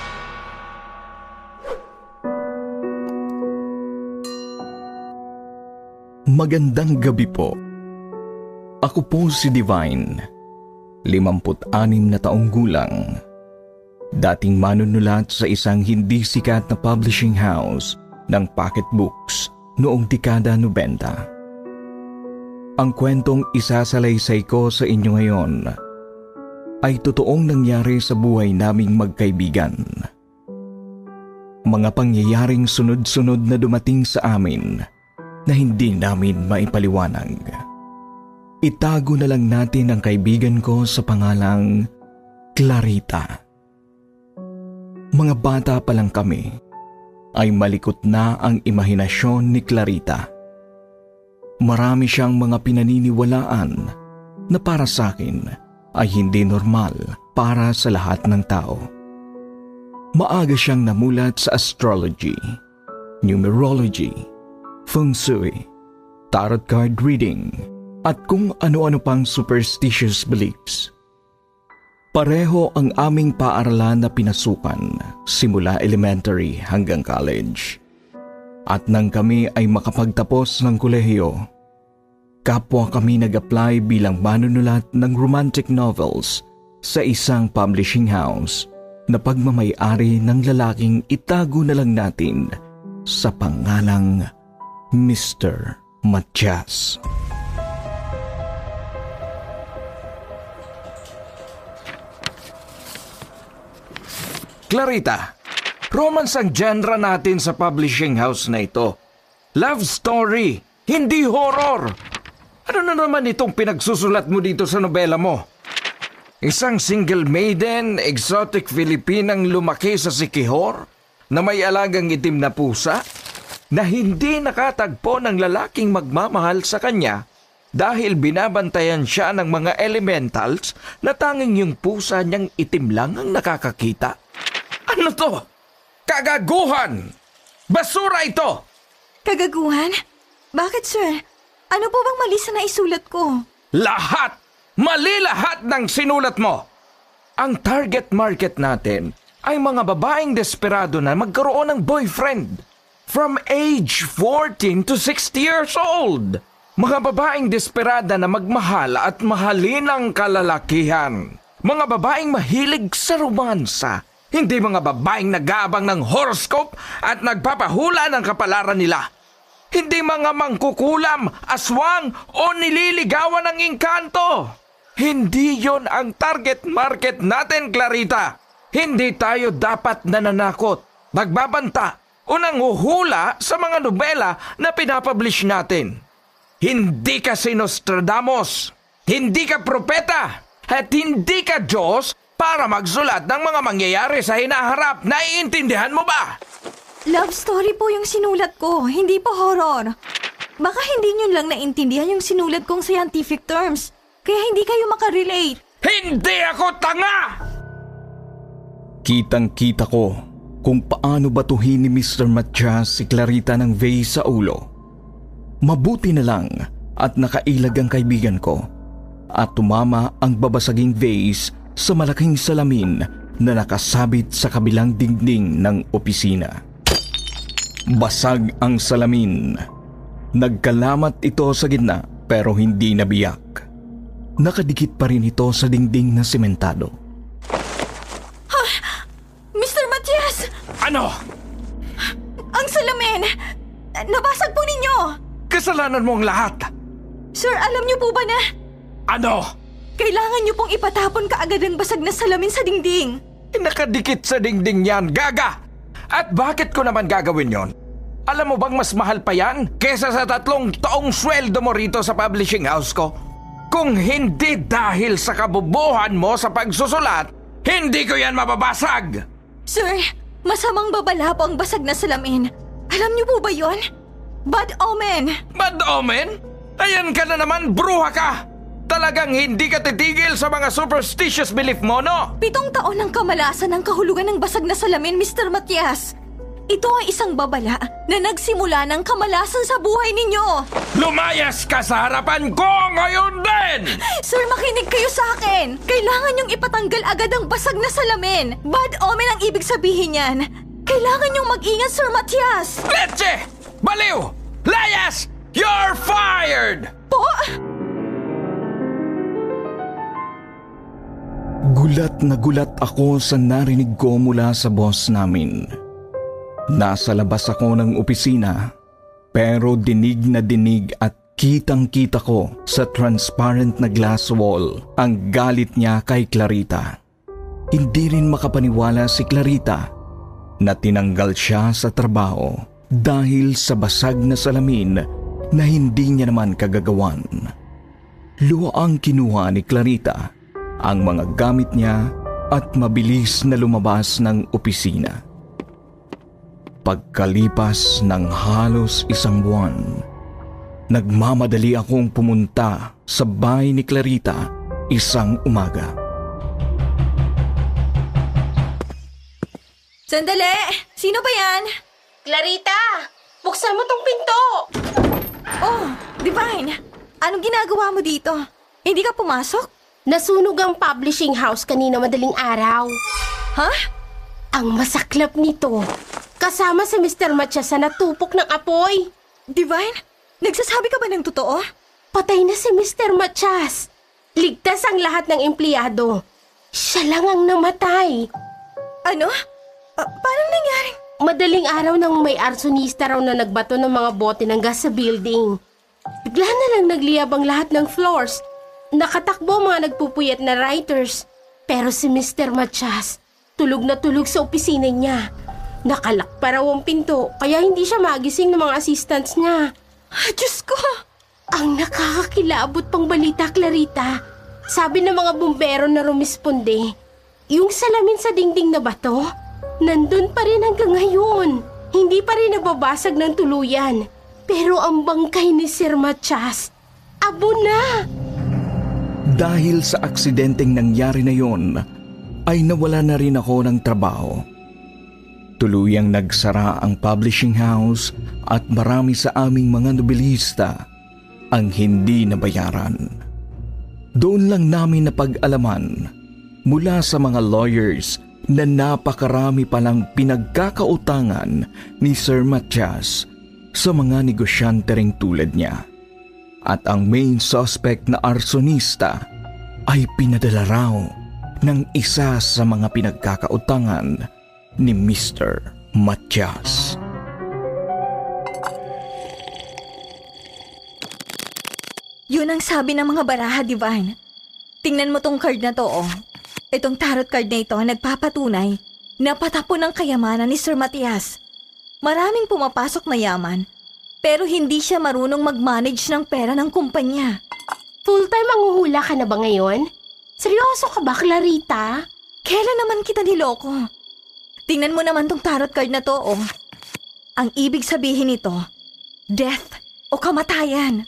Magandang gabi po. Ako po si Divine, 56 na taong gulang. Dating manunulat sa isang hindi sikat na publishing house ng pocketbooks noong dekada 90. Ang kwentong isasalaysay ko sa inyo ngayon ay totoong nangyari sa buhay naming magkaibigan. Mga pangyayaring sunod-sunod na dumating sa amin na hindi namin maipaliwanag. Itago na lang natin ang kaibigan ko sa pangalang Clarita. Mga bata pa lang kami ay malikot na ang imahinasyon ni Clarita. Marami siyang mga pinaniniwalaan na para sa akin ay hindi normal para sa lahat ng tao. Maaga siyang namulat sa astrology, numerology, feng shui, tarot card reading, at kung ano-ano pang superstitious beliefs. Pareho ang aming paaralan na pinasukan simula elementary hanggang college. At nang kami ay makapagtapos ng kolehiyo, kapwa kami nag-apply bilang manunulat ng romantic novels sa isang publishing house na pagmamayari ng lalaking itago na lang natin sa pangalang Mr. Matias. Clarita, romance ang genre natin sa publishing house na ito. Love story, hindi horror. Ano na naman itong pinagsusulat mo dito sa nobela mo? Isang single maiden, exotic Filipinang lumaki sa Sikihor na may alagang itim na pusa na hindi nakatagpo ng lalaking magmamahal sa kanya dahil binabantayan siya ng mga elementals na tanging yung pusa niyang itim lang ang nakakakita. Ano to? Kagaguhan! Basura ito! Kagaguhan? Bakit, sir? Ano po bang mali sa naisulat ko? Lahat! Mali lahat ng sinulat mo! Ang target market natin ay mga babaeng desperado na magkaroon ng boyfriend. From age 14 to 60 years old. Mga babaeng desperada na magmahal at mahalin ang kalalakihan. Mga babaeng mahilig sa romansa. Hindi mga babaeng nag-aabang ng horoscope at nagpapahula ng kapalaran nila. Hindi mga mangkukulam, aswang o nililigawan ng inkanto. Hindi yon ang target market natin, Clarita. Hindi tayo dapat nananakot, nagbabanta o nanghuhula sa mga nobela na pinapublish natin. Hindi ka si Nostradamus, hindi ka propeta, at hindi ka Diyos para magsulat ng mga mangyayari sa hinaharap. Naiintindihan mo ba? Love story po yung sinulat ko, hindi po horror. Baka hindi nyo lang naintindihan yung sinulat kong scientific terms, kaya hindi kayo makarelate. Hindi ako tanga! Kitang-kita ko kung paano batuhin ni Mr. Matias si Clarita ng vase sa ulo. Mabuti na lang at nakailag ang kaibigan ko at tumama ang babasaging vase sa malaking salamin na nakasabit sa kabilang dingding ng opisina. Basag ang salamin. Nagkalamat ito sa gitna pero hindi nabiyak. Nakadikit pa rin ito sa dingding na sementado. Mr. Matias! Ano? Ang salamin! Nabasag po ninyo! Kasalanan mo ang lahat! Sir, alam niyo po ba na Ano? Kailangan niyo pong ipatapon kaagad ang basag na salamin sa dingding. Nakadikit sa dingding yan, gaga! At bakit ko naman gagawin yon? Alam mo bang mas mahal pa yan kesa sa tatlong taong sweldo mo rito sa publishing house ko? Kung hindi dahil sa kabubuhan mo sa pagsusulat, hindi ko yan mababasag! Sir, masamang babala po ang basag na salamin. Alam niyo po ba yon? Bad omen! Bad omen? Ayan ka na naman, bruha ka! Talagang hindi ka titigil sa mga superstitious belief mo, no? Pitong taon ng kamalasan ng kahulugan ng basag na salamin, Mr. Matias. Ito ay isang babala na nagsimula ng kamalasan sa buhay ninyo. Lumayas ka sa harapan ko ngayon din! Sir, makinig kayo sa akin. Kailangan niyong ipatanggal agad ang basag na salamin. Bad omen ang ibig sabihin niyan. Kailangan niyong mag-ingat, Sir Matias. Leche! Baliw! Layas! You're fired! Po? Gulat na gulat ako sa narinig ko mula sa boss namin. Nasa labas ako ng opisina pero dinig na dinig at kitang kita ko sa transparent na glass wall ang galit niya kay Clarita. Hindi rin makapaniwala si Clarita na tinanggal siya sa trabaho dahil sa basag na salamin na hindi niya naman kagagawan. Luwaang kinuha ni Clarita ang mga gamit niya at mabilis na lumabas ng opisina. Pagkalipas ng halos isang buwan, nagmamadali akong pumunta sa bahay ni Clarita isang umaga. Sandali! Sino ba yan? Clarita! Buksan mo tong pinto! Oh, Divine! Anong ginagawa mo dito? Hindi ka pumasok? Nasunog ang publishing house kanina madaling araw. Ha? Ang masaklap nito, kasama si Mr. Matcha sa natupok ng apoy. Divine, nagsasabi ka ba ng totoo? Patay na si Mr. Machas. Ligtas ang lahat ng empleyado. Siya lang ang namatay. Ano? Uh, paano nangyari? Madaling araw nang may arsonista raw na nagbato ng mga bote ng gas sa building. Bigla na lang nagliyab ang lahat ng floors Nakatakbo mga nagpupuyat na writers. Pero si Mr. Machas, tulog na tulog sa opisina niya. Nakalak pa raw ang pinto, kaya hindi siya magising ng mga assistants niya. Ah, Diyos ko! Ang nakakakilabot pang balita, Clarita. Sabi ng mga bumbero na rumisponde, yung salamin sa dingding na bato, nandun pa rin hanggang ngayon. Hindi pa rin nababasag ng tuluyan. Pero ang bangkay ni Sir Machas, abo na! Dahil sa aksidenteng nangyari na yon, ay nawala na rin ako ng trabaho. Tuluyang nagsara ang publishing house at marami sa aming mga nobilista ang hindi nabayaran. Doon lang namin napag-alaman mula sa mga lawyers na napakarami palang pinagkakautangan ni Sir Matias sa mga negosyante ring tulad niya. At ang main suspect na arsonista ay pinadala raw ng isa sa mga pinagkakautangan ni Mr. Matias. Yun ang sabi ng mga baraha, Divine. Tingnan mo tong card na to, oh. Itong tarot card na ito nagpapatunay na patapon ng kayamanan ni Sir Matias. Maraming pumapasok na yaman, pero hindi siya marunong mag-manage ng pera ng kumpanya. Full-time manguhula ka na ba ngayon? Seryoso ka ba, Clarita? Kailan naman kita niloko? Tingnan mo naman tong tarot card na to, oh. Ang ibig sabihin nito, death o kamatayan.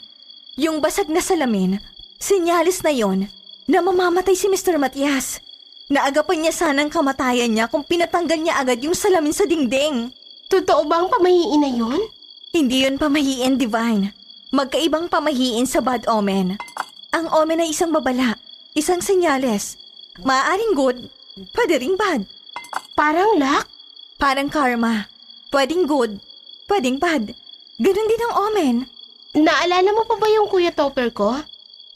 Yung basag na salamin, sinyalis na yon na mamamatay si Mr. Matias. Naagapan niya sanang kamatayan niya kung pinatanggal niya agad yung salamin sa dingding. Totoo ba ang pamahiin na yun? Hindi yun pamahiin, Divine. Magkaibang pamahiin sa bad omen. Ang omen ay isang babala, isang senyales. Maaring good, pwede ring bad. Parang luck? Parang karma. Pwedeng good, pwedeng bad. Ganon din ang omen. Naalala mo pa ba yung kuya Topper ko?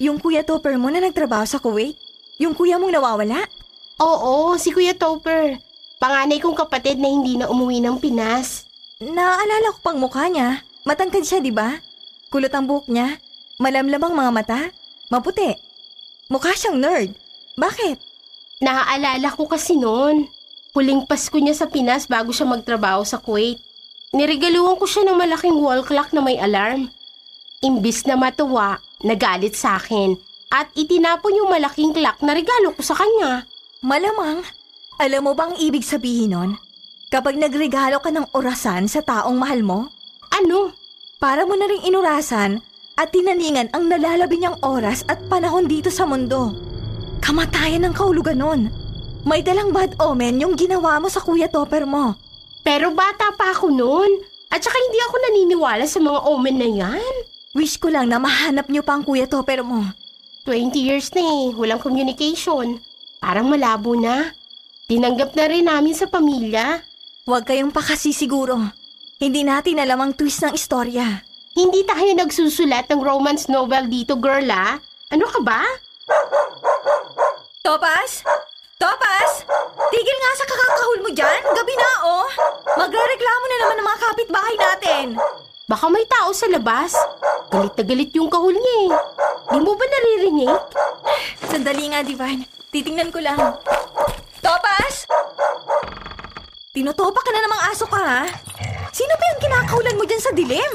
Yung kuya Topper mo na nagtrabaho sa Kuwait? Yung kuya mong nawawala? Oo, si Kuya Topper. Panganay kong kapatid na hindi na umuwi ng Pinas. Naaalala ko pang mukha niya. Matangkad siya, di ba? Kulot ang buhok niya. Malamlam ang mga mata. Maputi. Mukha siyang nerd. Bakit? Naaalala ko kasi noon. Huling Pasko niya sa Pinas bago siya magtrabaho sa Kuwait. Niregaluhan ko siya ng malaking wall clock na may alarm. Imbis na matuwa, nagalit sa akin at itinapon yung malaking clock na regalo ko sa kanya. Malamang. Alam mo bang ibig sabihin nun? Kapag nagregalo ka ng orasan sa taong mahal mo? Ano? Para mo na rin inurasan at tinaningan ang nalalabi niyang oras at panahon dito sa mundo. Kamatayan ng kahulugan nun. May dalang bad omen yung ginawa mo sa kuya topper mo. Pero bata pa ako noon. At saka hindi ako naniniwala sa mga omen na yan. Wish ko lang na mahanap niyo pa ang kuya topper mo. 20 years na eh, walang communication. Parang malabo na. Tinanggap na rin namin sa pamilya. Huwag kayong pakasisiguro. Hindi natin alam ang twist ng istorya. Hindi tayo nagsusulat ng romance novel dito, girl ah. Ano ka ba? Topas? Kakakahul mo dyan. Gabi na, oh. Magre-reklamo na naman ng mga kapitbahay natin. Baka may tao sa labas. Galit na galit yung kahul niya eh. Di mo ba naririnig? Sandali nga, Divine. Titingnan ko lang. Topas! Tinutopa ka na namang aso ka, ha? Sino ba yung kinakaulan mo dyan sa dilim?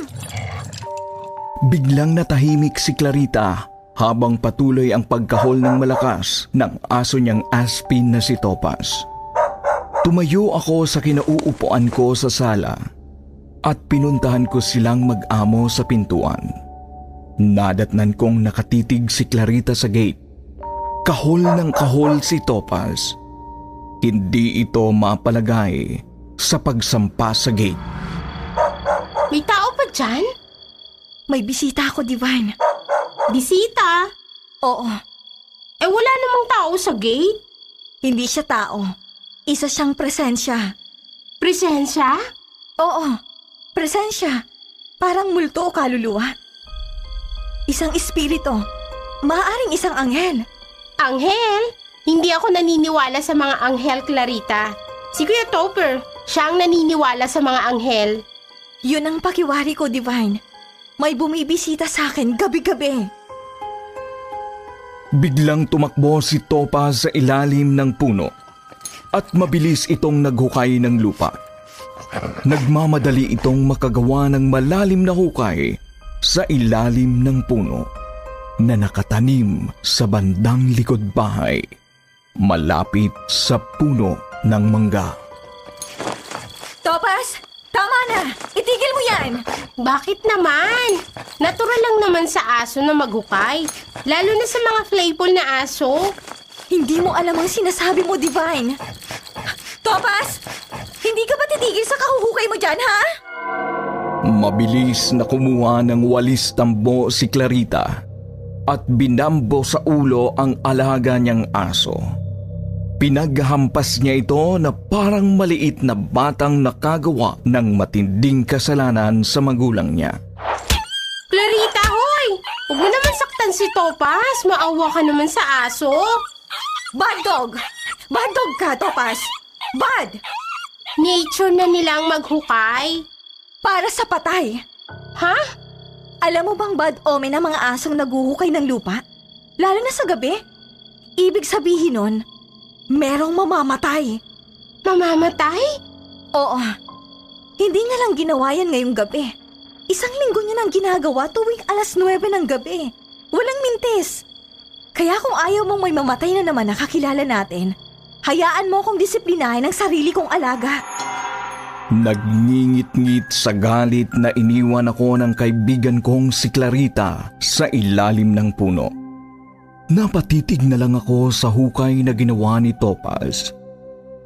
Biglang natahimik si Clarita habang patuloy ang pagkahol ng malakas ng aso niyang aspin na si Topas. Tumayo ako sa kinauupuan ko sa sala at pinuntahan ko silang mag-amo sa pintuan. Nadatnan kong nakatitig si Clarita sa gate. Kahol ng kahol si Topas. Hindi ito mapalagay sa pagsampa sa gate. May tao pa dyan? May bisita ako, Divine. Bisita? Oo. Eh wala namang tao sa gate. Hindi siya tao. Isa siyang presensya. Presensya? Oo. Presensya. Parang multo o kaluluwa. Isang espiritu. Maaring isang anghel. Anghel? Hindi ako naniniwala sa mga anghel, Clarita. Si Kuya Topper, siya ang naniniwala sa mga anghel. Yun ang pakiwari ko, Divine. May bumibisita sa akin gabi-gabi. Biglang tumakbo si Topa sa ilalim ng puno at mabilis itong naghukay ng lupa. Nagmamadali itong makagawa ng malalim na hukay sa ilalim ng puno na nakatanim sa bandang likod bahay, malapit sa puno ng mangga. Topas, tama na! Itigil mo yan! Bakit naman? Natural lang naman sa aso na maghukay. Lalo na sa mga playful na aso. Hindi mo alam ang sinasabi mo, Divine. Topas! Hindi ka ba titigil sa kahuhukay mo dyan, ha? Mabilis na kumuha ng walis tambo si Clarita at binambo sa ulo ang alaga niyang aso. Pinaghampas niya ito na parang maliit na batang nakagawa ng matinding kasalanan sa magulang niya. Clarita, hoy! Huwag mo naman saktan si Topas. Maawa ka naman sa aso. Bad dog! Bad dog ka, Topas! Bad! Nature na nilang maghukay. Para sa patay. Ha? Alam mo bang bad omen ang mga asong naguhukay ng lupa? Lalo na sa gabi. Ibig sabihin nun, merong mamamatay. Mamamatay? Oo. Hindi niya lang ginawa yan ngayong gabi. Isang linggo niya nang ginagawa tuwing alas 9 ng gabi. Walang mintis. Kaya kung ayaw mong may mamatay na naman nakakilala natin, hayaan mo akong disiplinahin ang sarili kong alaga. Nagngingit-ngit sa galit na iniwan ako ng kaibigan kong si Clarita sa ilalim ng puno. Napatitig na lang ako sa hukay na ginawa ni Topaz.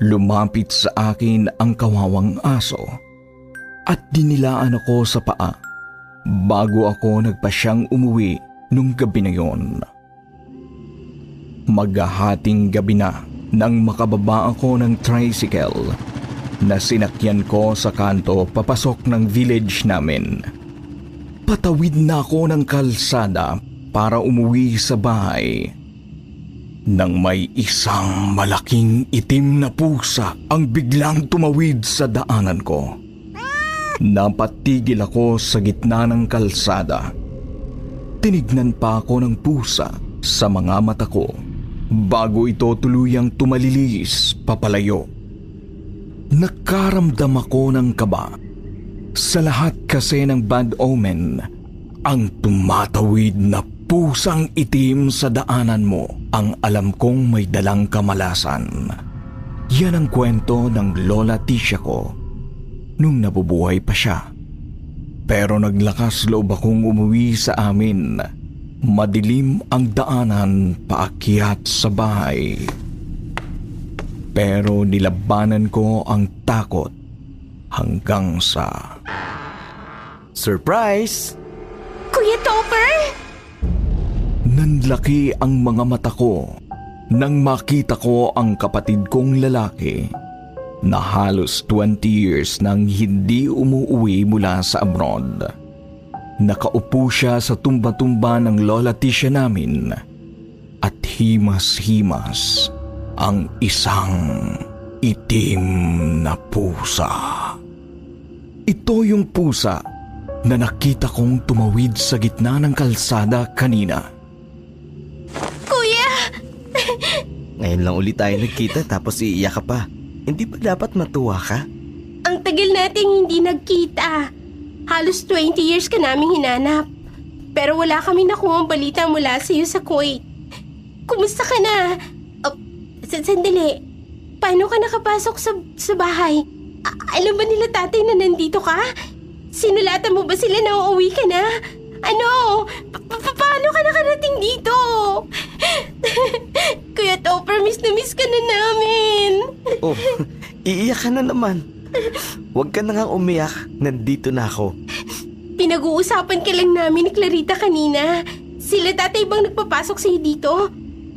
Lumapit sa akin ang kawawang aso at dinilaan ako sa paa bago ako nagpasyang umuwi nung gabi na yon. Maghahating gabi na nang makababa ako ng tricycle na sinakyan ko sa kanto papasok ng village namin. Patawid na ako ng kalsada para umuwi sa bahay. Nang may isang malaking itim na pusa ang biglang tumawid sa daanan ko. Napatigil ako sa gitna ng kalsada. Tinignan pa ako ng pusa sa mga mata ko bago ito tuluyang tumalilis papalayo. Nakaramdam ako ng kaba. Sa lahat kasi ng bad omen, ang tumatawid na pusang itim sa daanan mo ang alam kong may dalang kamalasan. Yan ang kwento ng Lola Tisha ko nung nabubuhay pa siya. Pero naglakas loob akong umuwi sa amin Madilim ang daanan paakyat sa bahay. Pero nilabanan ko ang takot hanggang sa... Surprise! Kuya Topper! Nanlaki ang mga mata ko nang makita ko ang kapatid kong lalaki na halos 20 years nang hindi umuwi mula sa abroad. Nakaupo siya sa tumba-tumba ng lola Tisha namin at himas-himas ang isang itim na pusa. Ito yung pusa na nakita kong tumawid sa gitna ng kalsada kanina. Kuya! Ngayon lang ulit tayo nagkita tapos iiyak ka pa. Hindi ba dapat matuwa ka? Ang tagal nating hindi nagkita. Halos 20 years ka naming hinanap. Pero wala kami nakuha balita mula sa iyo sa Kuwait. Kumusta ka na? Oh, sandali. Paano ka nakapasok sa, sa bahay? A- alam ba nila tatay na nandito ka? Sinulatan mo ba sila na uuwi ka na? Ano? Pa- paano ka nakarating dito? [laughs] Kuya Topper, miss na miss ka na namin. Oh, iiyak ka na naman. Huwag ka na nga umiyak. Nandito na ako. Pinag-uusapan ka lang namin ni Clarita kanina. Sila tatay bang nagpapasok sa'yo dito?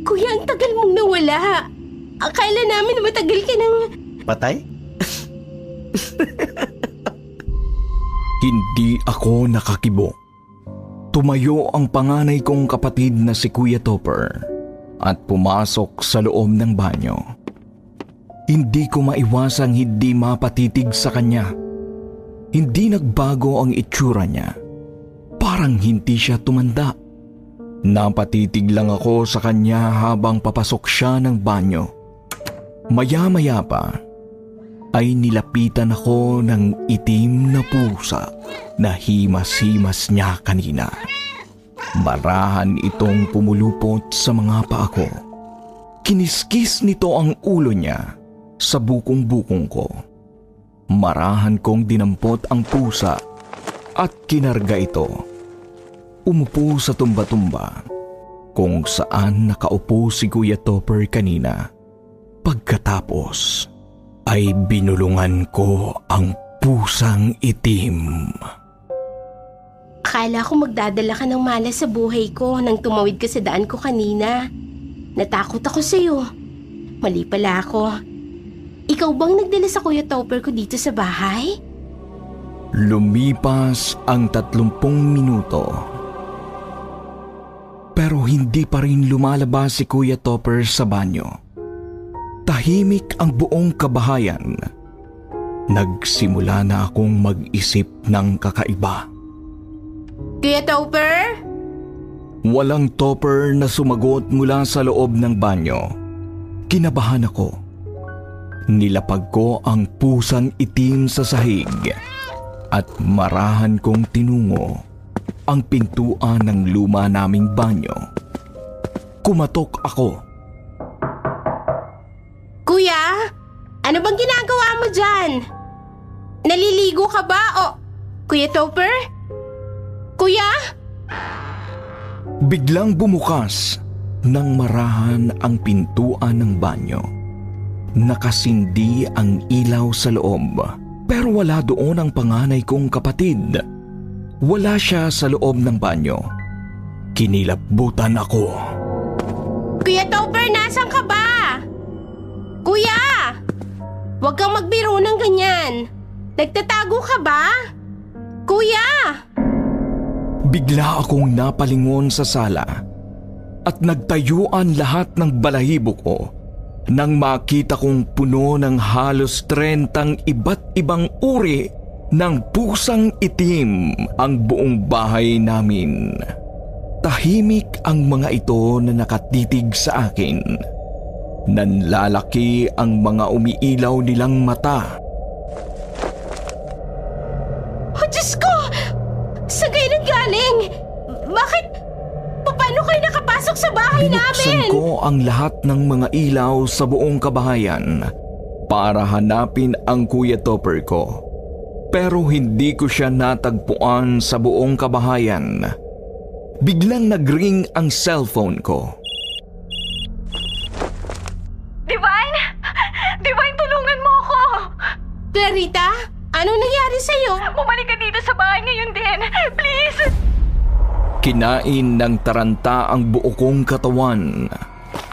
Kuya, ang tagal mong nawala. Akala namin matagal ka nang... Patay? [laughs] Hindi ako nakakibo. Tumayo ang panganay kong kapatid na si Kuya Topper at pumasok sa loob ng banyo. Hindi ko maiwasang hindi mapatitig sa kanya. Hindi nagbago ang itsura niya. Parang hindi siya tumanda. Napatitig lang ako sa kanya habang papasok siya ng banyo. Maya-maya pa ay nilapitan ako ng itim na pusa na himas-himas niya kanina. Marahan itong pumulupot sa mga paa ko. Kiniskis nito ang ulo niya sa bukong-bukong ko. Marahan kong dinampot ang pusa at kinarga ito. Umupo sa tumba-tumba kung saan nakaupo si Kuya Topper kanina. Pagkatapos ay binulungan ko ang pusang itim. Akala ko magdadala ka ng malas sa buhay ko nang tumawid ka sa daan ko kanina. Natakot ako sa iyo. Mali pala ako. Ikaw bang nagdala sa Kuya Topper ko dito sa bahay? Lumipas ang tatlumpung minuto. Pero hindi pa rin lumalabas si Kuya Topper sa banyo. Tahimik ang buong kabahayan. Nagsimula na akong mag-isip ng kakaiba. Kuya Topper? Walang topper na sumagot mula sa loob ng banyo. Kinabahan ako Nilapag ko ang pusang itim sa sahig at marahan kong tinungo ang pintuan ng luma naming banyo. Kumatok ako. Kuya, ano bang ginagawa mo dyan? Naliligo ka ba o... Kuya Topper? Kuya? Biglang bumukas nang marahan ang pintuan ng banyo. Nakasindi ang ilaw sa loob pero wala doon ang panganay kong kapatid. Wala siya sa loob ng banyo. Kinilabutan ako. Kuya Topper, nasan ka ba? Kuya! Huwag kang magbiro ng ganyan. Nagtatago ka ba? Kuya! Bigla akong napalingon sa sala at nagtayuan lahat ng balahibo ko nang makita kong puno ng halos trentang iba't ibang uri ng pusang itim ang buong bahay namin. Tahimik ang mga ito na nakatitig sa akin. Nanlalaki ang mga umiilaw nilang mata. Oh, Diyos ko! Saan kayo nanggaling? Bakit? Paano kayo nakapasok sa bahay Binuksan namin? ko ang lahat ng mga ilaw sa buong kabahayan para hanapin ang Kuya Topper ko. Pero hindi ko siya natagpuan sa buong kabahayan. Biglang nagring ang cellphone ko. Divine! Divine, tulungan mo ako! Clarita? Anong nangyari sa'yo? Bumalik ka dito sa bahay ngayon din. Please! Kinain ng taranta ang buo kong katawan.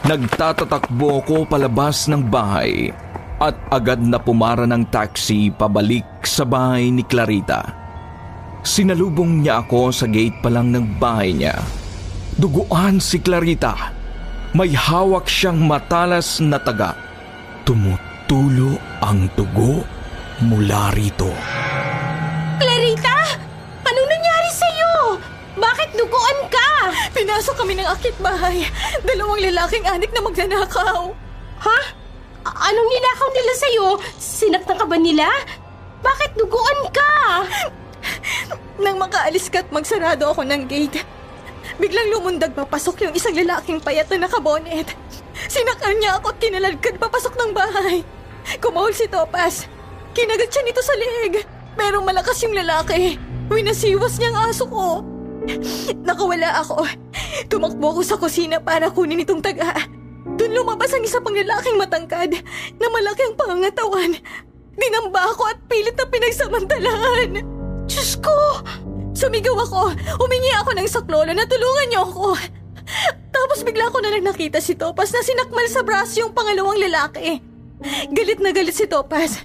Nagtatatakbo ko palabas ng bahay at agad na pumara ng taxi pabalik sa bahay ni Clarita. Sinalubong niya ako sa gate pa lang ng bahay niya. Duguan si Clarita. May hawak siyang matalas na taga. Tumutulo ang dugo mula rito. Clarita? Bakit duguan ka? Pinasok kami ng akit bahay. Dalawang lalaking anik na magnanakaw. Ha? A- Anong ninakaw nila sa'yo? Sinaktan ka ba nila? Bakit duguan ka? Nang makaalis ka at magsarado ako ng gate, biglang lumundag papasok yung isang lalaking payat na nakabonet. Sinakal niya ako at kinalalkad papasok ng bahay. Kumahol si Topas. Kinagat siya nito sa leeg. Pero malakas yung lalaki. Winasiwas niya ang aso ko. Nakawala ako. Tumakbo ako sa kusina para kunin itong taga. Doon lumabas ang isa pang lalaking matangkad na malaki ang pangangatawan. Dinamba ako at pilit na pinagsamantalahan. Diyos ko! Sumigaw ako. Humingi ako ng saklolo na tulungan niyo ako. Tapos bigla ko na lang nakita si Topas na sinakmal sa braso yung pangalawang lalaki. Galit na galit si Topas.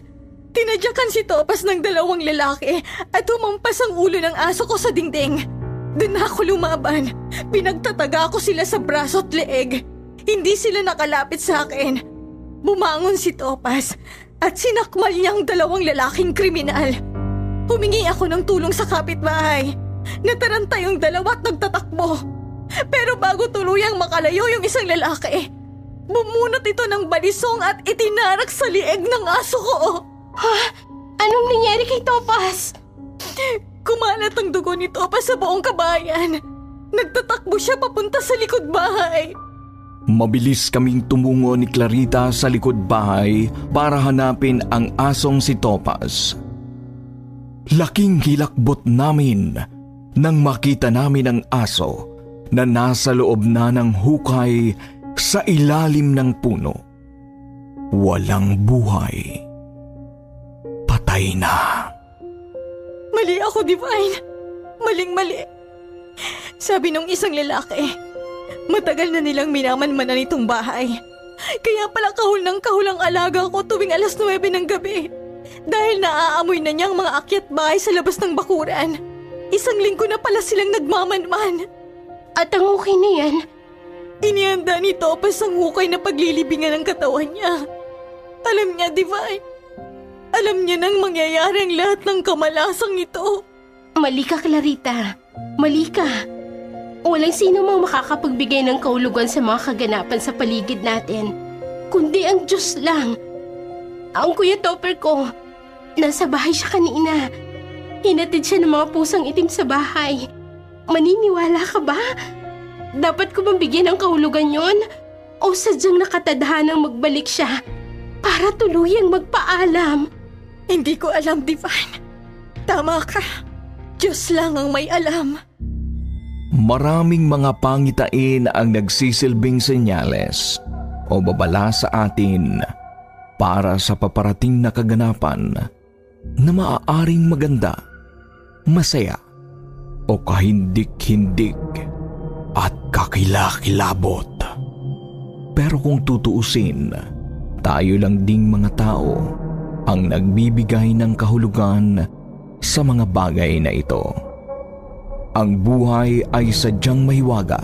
Tinadyakan si Topas ng dalawang lalaki at humampas ang ulo ng aso ko sa dingding. Doon ako lumaban. Pinagtataga ko sila sa braso at leeg. Hindi sila nakalapit sa akin. Bumangon si Topas at sinakmal niya ang dalawang lalaking kriminal. Humingi ako ng tulong sa kapitbahay. Nataranta yung dalawa at nagtatakbo. Pero bago tuluyang makalayo yung isang lalaki, bumunot ito ng balisong at itinarak sa lieg ng aso ko. Ha? Anong nangyari kay Topas? Kumalat ang dugo ni Topas sa buong kabayan. Nagtatakbo siya papunta sa likod bahay. Mabilis kaming tumungo ni Clarita sa likod bahay para hanapin ang asong si Topaz. Laking hilakbot namin nang makita namin ang aso na nasa loob na ng hukay sa ilalim ng puno. Walang buhay. Patay na. Mali ako, Divine. Maling-mali. Sabi nung isang lalaki, matagal na nilang minamanmanan itong bahay. Kaya pala kahul ng kahul ang alaga ko tuwing alas 9 ng gabi. Dahil naaamoy na niya ang mga akyat bahay sa labas ng bakuran. Isang linggo na pala silang nagmamanman. At ang okay na yan? Inihanda ni Topaz ang hukay na paglilibingan ng katawan niya. Alam niya, Divine. Alam niya nang mangyayari ang lahat ng kamalasang ito. Mali ka, Clarita. Mali ka. Walang sino mang makakapagbigay ng kaulugan sa mga kaganapan sa paligid natin. Kundi ang Diyos lang. Ang kuya Topper ko, nasa bahay siya kanina. Hinatid siya ng mga pusang itim sa bahay. Maniniwala ka ba? Dapat ko bang bigyan ng kahulugan yon? O sadyang nakatadhanang magbalik siya para tuluyang magpaalam? Hindi ko alam, Divine. Tama ka. Diyos lang ang may alam. Maraming mga pangitain ang nagsisilbing senyales o babala sa atin para sa paparating na kaganapan na maaaring maganda, masaya o kahindik-hindik at kakilakilabot. Pero kung tutuusin, tayo lang ding mga tao ang nagbibigay ng kahulugan sa mga bagay na ito. Ang buhay ay sadyang mahiwaga.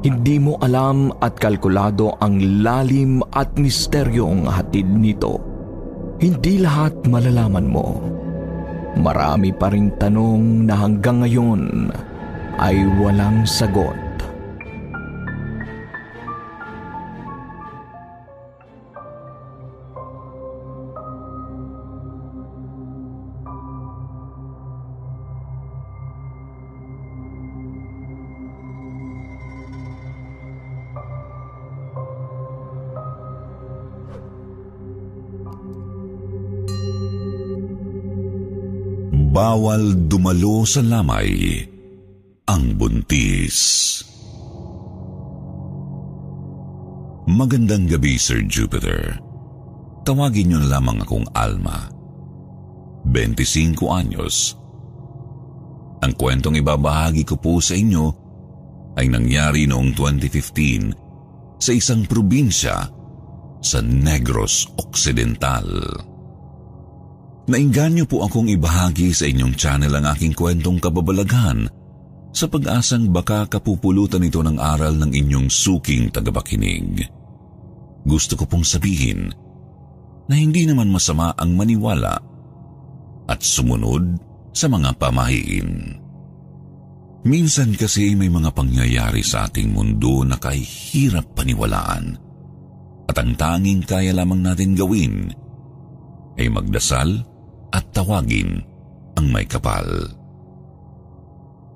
Hindi mo alam at kalkulado ang lalim at misteryong hatid nito. Hindi lahat malalaman mo. Marami pa ring tanong na hanggang ngayon ay walang sagot. Bawal dumalo sa lamay ang buntis. Magandang gabi, Sir Jupiter. Tawagin niyo na lamang akong Alma. 25 anyos. Ang kwentong ibabahagi ko po sa inyo ay nangyari noong 2015 sa isang probinsya sa Negros Occidental. Nainganyo po akong ibahagi sa inyong channel ang aking kwentong kababalaghan sa pag-asang baka kapupulutan ito ng aral ng inyong suking tagabakinig. Gusto ko pong sabihin na hindi naman masama ang maniwala at sumunod sa mga pamahiin. Minsan kasi may mga pangyayari sa ating mundo na kahihirap paniwalaan at ang tanging kaya lamang natin gawin ay magdasal at tawagin ang may kapal.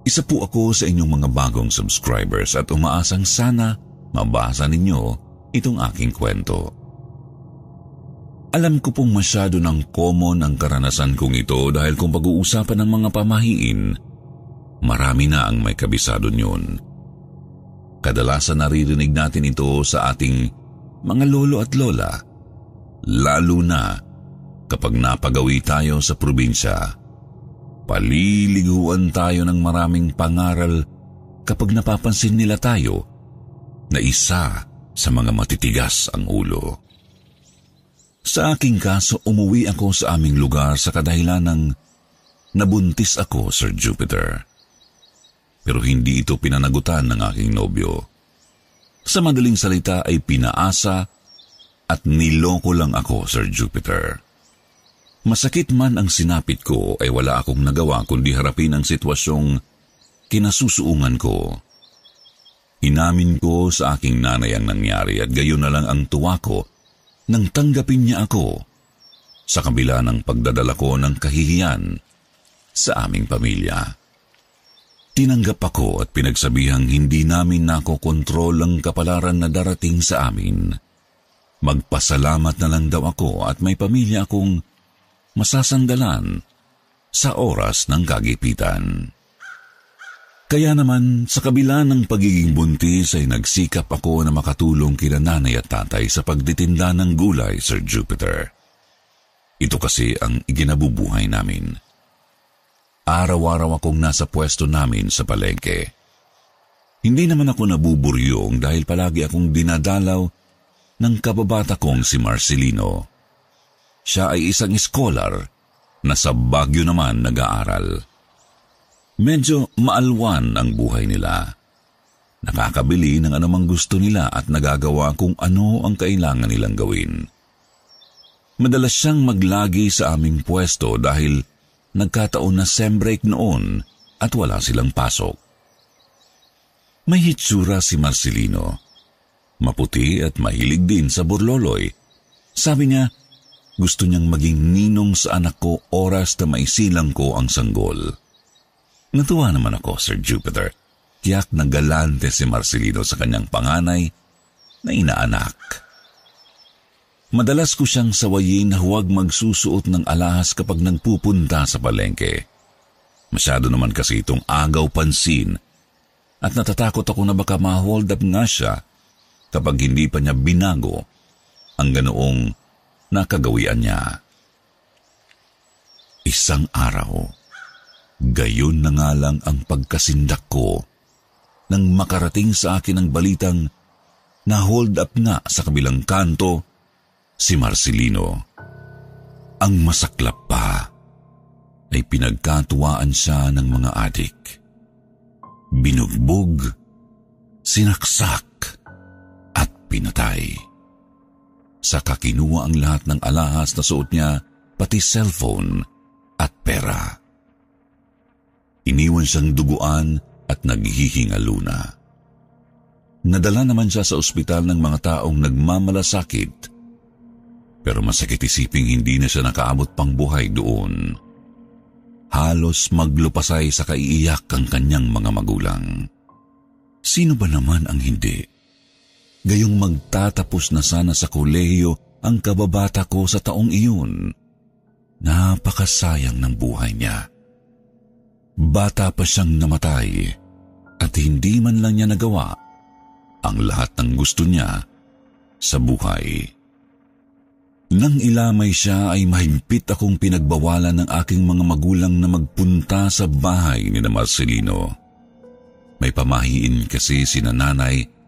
Isa po ako sa inyong mga bagong subscribers at umaasang sana mabasa ninyo itong aking kwento. Alam ko pong masyado ng common ang karanasan kong ito dahil kung pag-uusapan ng mga pamahiin, marami na ang may kabisado niyon. Kadalasan naririnig natin ito sa ating mga lolo at lola, lalo na kapag napagawi tayo sa probinsya. Paliliguan tayo ng maraming pangaral kapag napapansin nila tayo na isa sa mga matitigas ang ulo. Sa aking kaso, umuwi ako sa aming lugar sa kadahilan ng nabuntis ako, Sir Jupiter. Pero hindi ito pinanagutan ng aking nobyo. Sa madaling salita ay pinaasa at niloko lang ako, Sir Jupiter. Masakit man ang sinapit ko ay wala akong nagawa kundi harapin ang sitwasyong kinasusuungan ko. Inamin ko sa aking nanay ang nangyari at gayon na lang ang tuwa ko nang tanggapin niya ako sa kabila ng pagdadala ko ng kahihiyan sa aming pamilya. Tinanggap ako at pinagsabihang hindi namin nakokontrol ang kapalaran na darating sa amin. Magpasalamat na lang daw ako at may pamilya akong masasandalan sa oras ng kagipitan. Kaya naman, sa kabila ng pagiging buntis ay nagsikap ako na makatulong kina nanay at tatay sa pagditinda ng gulay, Sir Jupiter. Ito kasi ang iginabubuhay namin. Araw-araw akong nasa pwesto namin sa palengke. Hindi naman ako nabuburyong dahil palagi akong dinadalaw ng kababata kong si Marcelino. Siya ay isang scholar na sa Baguio naman nag-aaral. Medyo maalwan ang buhay nila. Nakakabili ng anumang gusto nila at nagagawa kung ano ang kailangan nilang gawin. Madalas siyang maglagi sa aming pwesto dahil nagkataon na sem break noon at wala silang pasok. May hitsura si Marcelino. Maputi at mahilig din sa burloloy. Sabi niya, gusto niyang maging ninong sa anak ko oras na maisilang ko ang sanggol. Natuwa naman ako, Sir Jupiter. Tiyak na galante si Marcelino sa kanyang panganay na inaanak. Madalas ko siyang sawayin na huwag magsusuot ng alahas kapag nagpupunta sa palengke. Masyado naman kasi itong agaw pansin at natatakot ako na baka ma-hold up nga siya kapag hindi pa niya binago ang ganoong na kagawian niya. Isang araw, gayon na nga lang ang pagkasindak ko nang makarating sa akin ang balitang na hold up nga sa kabilang kanto si Marcelino. Ang masaklap pa ay pinagkatuwaan siya ng mga adik. Binugbog, sinaksak at pinatay. Saka kinuha ang lahat ng alahas na suot niya, pati cellphone at pera. Iniwan siyang duguan at naghihingaluna. na. Nadala naman siya sa ospital ng mga taong nagmamalasakit pero masakit isiping hindi na siya nakaabot pang buhay doon. Halos maglupasay sa kaiiyak ang kanyang mga magulang. Sino ba naman ang hindi? Gayong magtatapos na sana sa kolehiyo ang kababata ko sa taong iyon. Napakasayang ng buhay niya. Bata pa siyang namatay at hindi man lang niya nagawa ang lahat ng gusto niya sa buhay. Nang ilamay siya ay mahigpit akong pinagbawalan ng aking mga magulang na magpunta sa bahay ni na Marcelino. May pamahiin kasi si nanay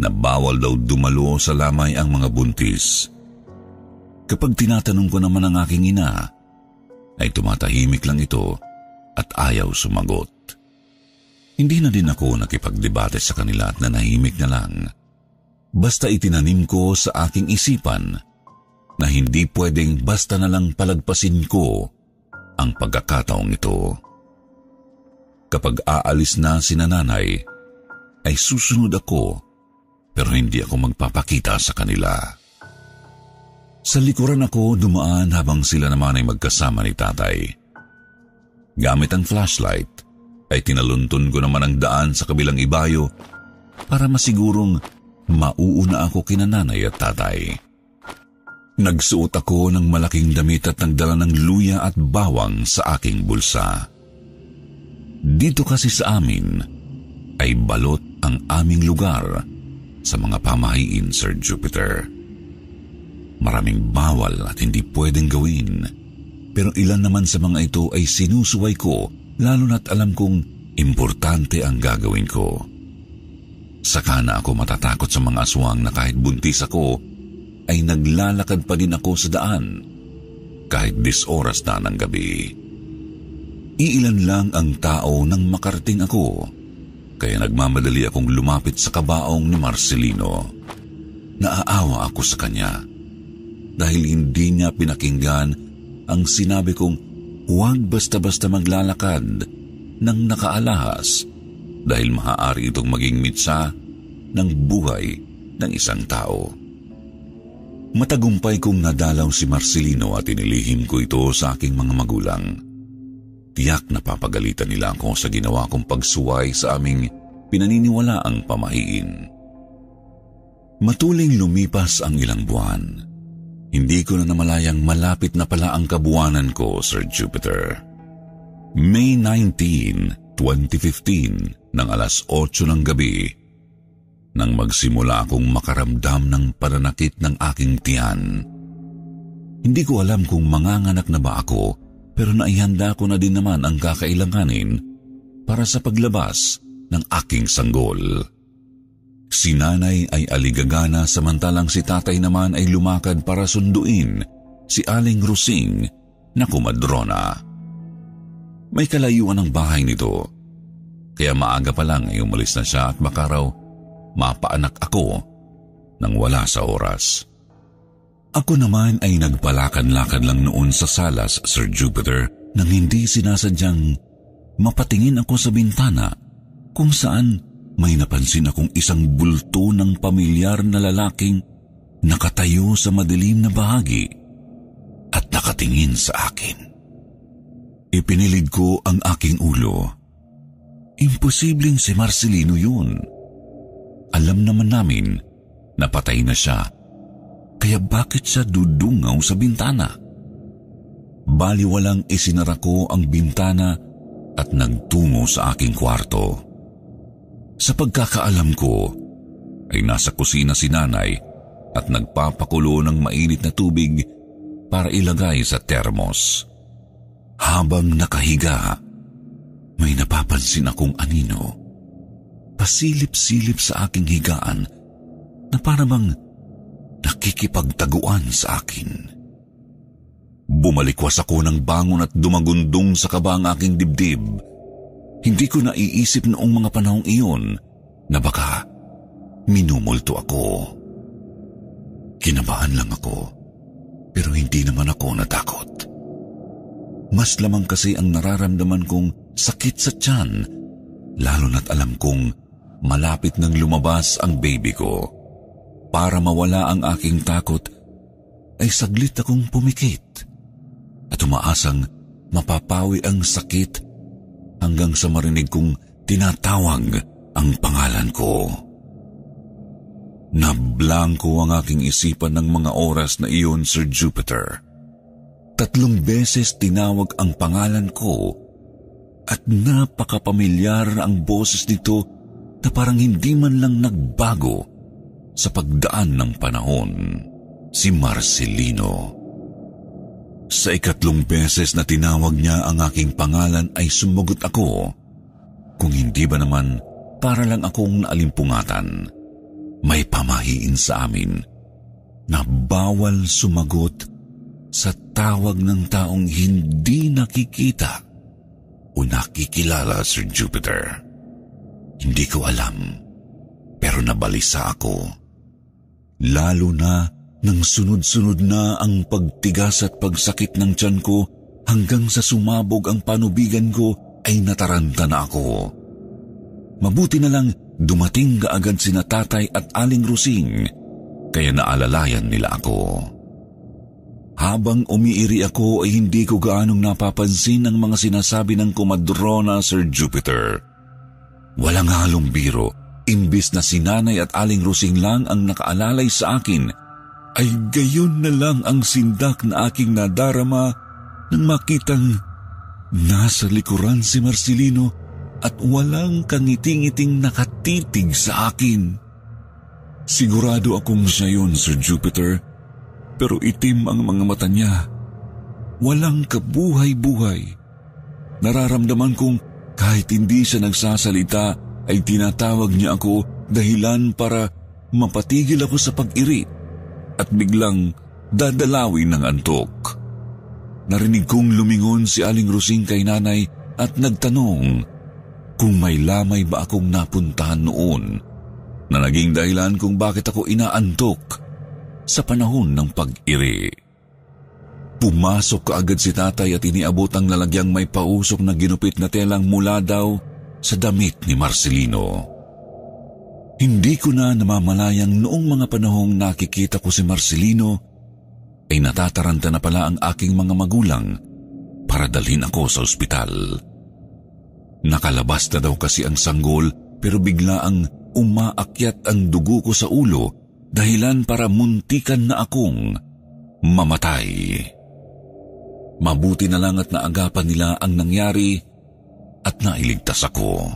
na bawal daw dumalo sa lamay ang mga buntis. Kapag tinatanong ko naman ang aking ina, ay tumatahimik lang ito at ayaw sumagot. Hindi na din ako nakipagdebate sa kanila at nanahimik na lang. Basta itinanim ko sa aking isipan na hindi pwedeng basta na lang palagpasin ko ang pagkakataong ito. Kapag aalis na si nanay, ay susunod ako pero hindi ako magpapakita sa kanila. Sa likuran ako dumaan habang sila naman ay magkasama ni tatay. Gamit ang flashlight, ay tinaluntun ko naman ang daan sa kabilang ibayo para masigurong mauuna ako kina nanay at tatay. Nagsuot ako ng malaking damit at nagdala ng luya at bawang sa aking bulsa. Dito kasi sa amin ay balot ang aming lugar sa mga pamahiin, Sir Jupiter. Maraming bawal at hindi pwedeng gawin. Pero ilan naman sa mga ito ay sinusuway ko lalo na't alam kong importante ang gagawin ko. Saka na ako matatakot sa mga aswang na kahit buntis ako, ay naglalakad pa din ako sa daan kahit dis oras na ng gabi. Iilan lang ang tao nang makarating ako, kaya nagmamadali akong lumapit sa kabaong ni Marcelino. Naaawa ako sa kanya dahil hindi niya pinakinggan ang sinabi kong huwag basta-basta maglalakad ng nakaalahas dahil maaari itong maging mitsa ng buhay ng isang tao. Matagumpay kong nadalaw si Marcelino at inilihim ko ito sa aking mga magulang. Tiyak na papagalitan nila ako sa ginawa kong pagsuway sa aming pinaniniwalaang pamahiin. Matuling lumipas ang ilang buwan. Hindi ko na namalayang malapit na pala ang kabuwanan ko, Sir Jupiter. May 19, 2015, ng alas 8 ng gabi, nang magsimula akong makaramdam ng pananakit ng aking tiyan. Hindi ko alam kung manganganak na ba ako, pero naihanda ko na din naman ang kakailanganin para sa paglabas ng aking sanggol. Si nanay ay aligagana samantalang si tatay naman ay lumakad para sunduin si Aling Rusing na kumadrona. May kalayuan ang bahay nito, kaya maaga pa lang ay umalis na siya at baka raw mapaanak ako nang wala sa oras. Ako naman ay nagpalakan-lakad lang noon sa salas, Sir Jupiter, nang hindi sinasadyang mapatingin ako sa bintana kung saan may napansin akong isang bulto ng pamilyar na lalaking nakatayo sa madilim na bahagi at nakatingin sa akin. Ipinilid ko ang aking ulo. Imposibleng si Marcelino yun. Alam naman namin na patay na siya, kaya bakit siya dudungaw sa bintana? Baliwalang isinara ko ang bintana at nagtungo sa aking kwarto. Sa pagkakaalam ko, ay nasa kusina si nanay at nagpapakulo ng mainit na tubig para ilagay sa termos. Habang nakahiga, may napapansin akong anino. Pasilip-silip sa aking higaan na parang nakikipagtaguan sa akin. Bumalikwas ako ng bangon at dumagundong sa kaba ang aking dibdib hindi ko naiisip noong mga panahong iyon na baka minumulto ako. Kinabahan lang ako, pero hindi naman ako natakot. Mas lamang kasi ang nararamdaman kong sakit sa tiyan Lalo na't alam kong malapit nang lumabas ang baby ko. Para mawala ang aking takot, ay saglit akong pumikit at umaasang mapapawi ang sakit hanggang sa marinig kong tinatawag ang pangalan ko. Nablangko ang aking isipan ng mga oras na iyon, Sir Jupiter. Tatlong beses tinawag ang pangalan ko at napakapamilyar ang boses nito na parang hindi man lang nagbago sa pagdaan ng panahon. Si Marcelino. Sa ikatlong beses na tinawag niya ang aking pangalan ay sumugot ako. Kung hindi ba naman para lang akong naalimpungatan. May pamahiin sa amin na bawal sumagot sa tawag ng taong hindi nakikita o nakikilala, Sir Jupiter. Hindi ko alam, pero nabalisa ako. Lalo na nang sunod-sunod na ang pagtigas at pagsakit ng tiyan ko hanggang sa sumabog ang panubigan ko ay nataranta na ako. Mabuti na lang dumating kaagad sina tatay at aling rusing kaya naalalayan nila ako. Habang umiiri ako ay hindi ko gaanong napapansin ang mga sinasabi ng kumadrona Sir Jupiter. Walang halong biro, imbis na sinanay at aling rusing lang ang nakaalalay sa akin ay gayon na lang ang sindak na aking nadarama nang makitang nasa likuran si Marcelino at walang kangiting-iting nakatitig sa akin. Sigurado akong siya yun, Sir Jupiter, pero itim ang mga mata niya. Walang kabuhay-buhay. Nararamdaman kong kahit hindi siya nagsasalita ay tinatawag niya ako dahilan para mapatigil ako sa pag-iri at biglang dadalawin ng antok. Narinig kong lumingon si Aling Rosing kay nanay at nagtanong kung may lamay ba akong napuntahan noon na naging dahilan kung bakit ako inaantok sa panahon ng pag-iri. Pumasok kaagad si tatay at iniabot ang lalagyang may pausok na ginupit na telang mula daw sa damit ni Marcelino. Hindi ko na namamalayang noong mga panahong nakikita ko si Marcelino ay natataranta na pala ang aking mga magulang para dalhin ako sa ospital. Nakalabas na daw kasi ang sanggol pero bigla ang umaakyat ang dugo ko sa ulo dahilan para muntikan na akong mamatay. Mabuti na lang at naagapan nila ang nangyari at nailigtas ako.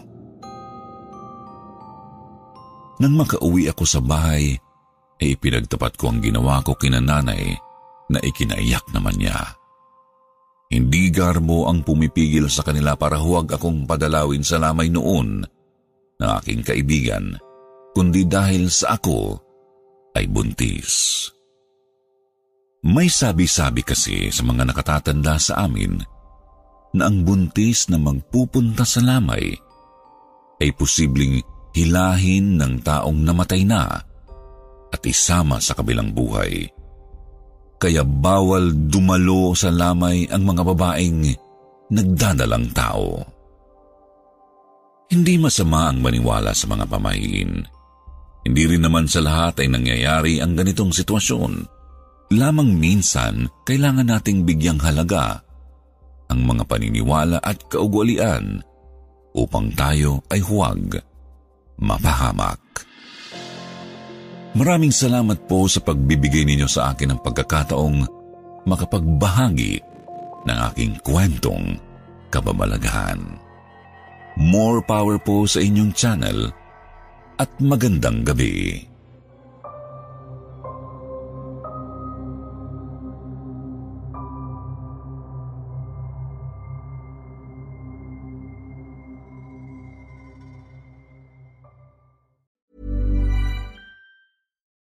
Nang makauwi ako sa bahay, ay ipinagtapat ko ang ginawa ko kina nanay na ikinaiyak naman niya. Hindi garbo ang pumipigil sa kanila para huwag akong padalawin sa lamay noon ng aking kaibigan, kundi dahil sa ako ay buntis. May sabi-sabi kasi sa mga nakatatanda sa amin na ang buntis na magpupunta sa lamay ay posibleng hilahin ng taong namatay na at isama sa kabilang buhay. Kaya bawal dumalo sa lamay ang mga babaeng nagdadalang tao. Hindi masama ang maniwala sa mga pamahiin. Hindi rin naman sa lahat ay nangyayari ang ganitong sitwasyon. Lamang minsan, kailangan nating bigyang halaga ang mga paniniwala at kaugalian upang tayo ay huwag mapahamak. Maraming salamat po sa pagbibigay ninyo sa akin ng pagkakataong makapagbahagi ng aking kwentong kababalaghan. More power po sa inyong channel at magandang gabi.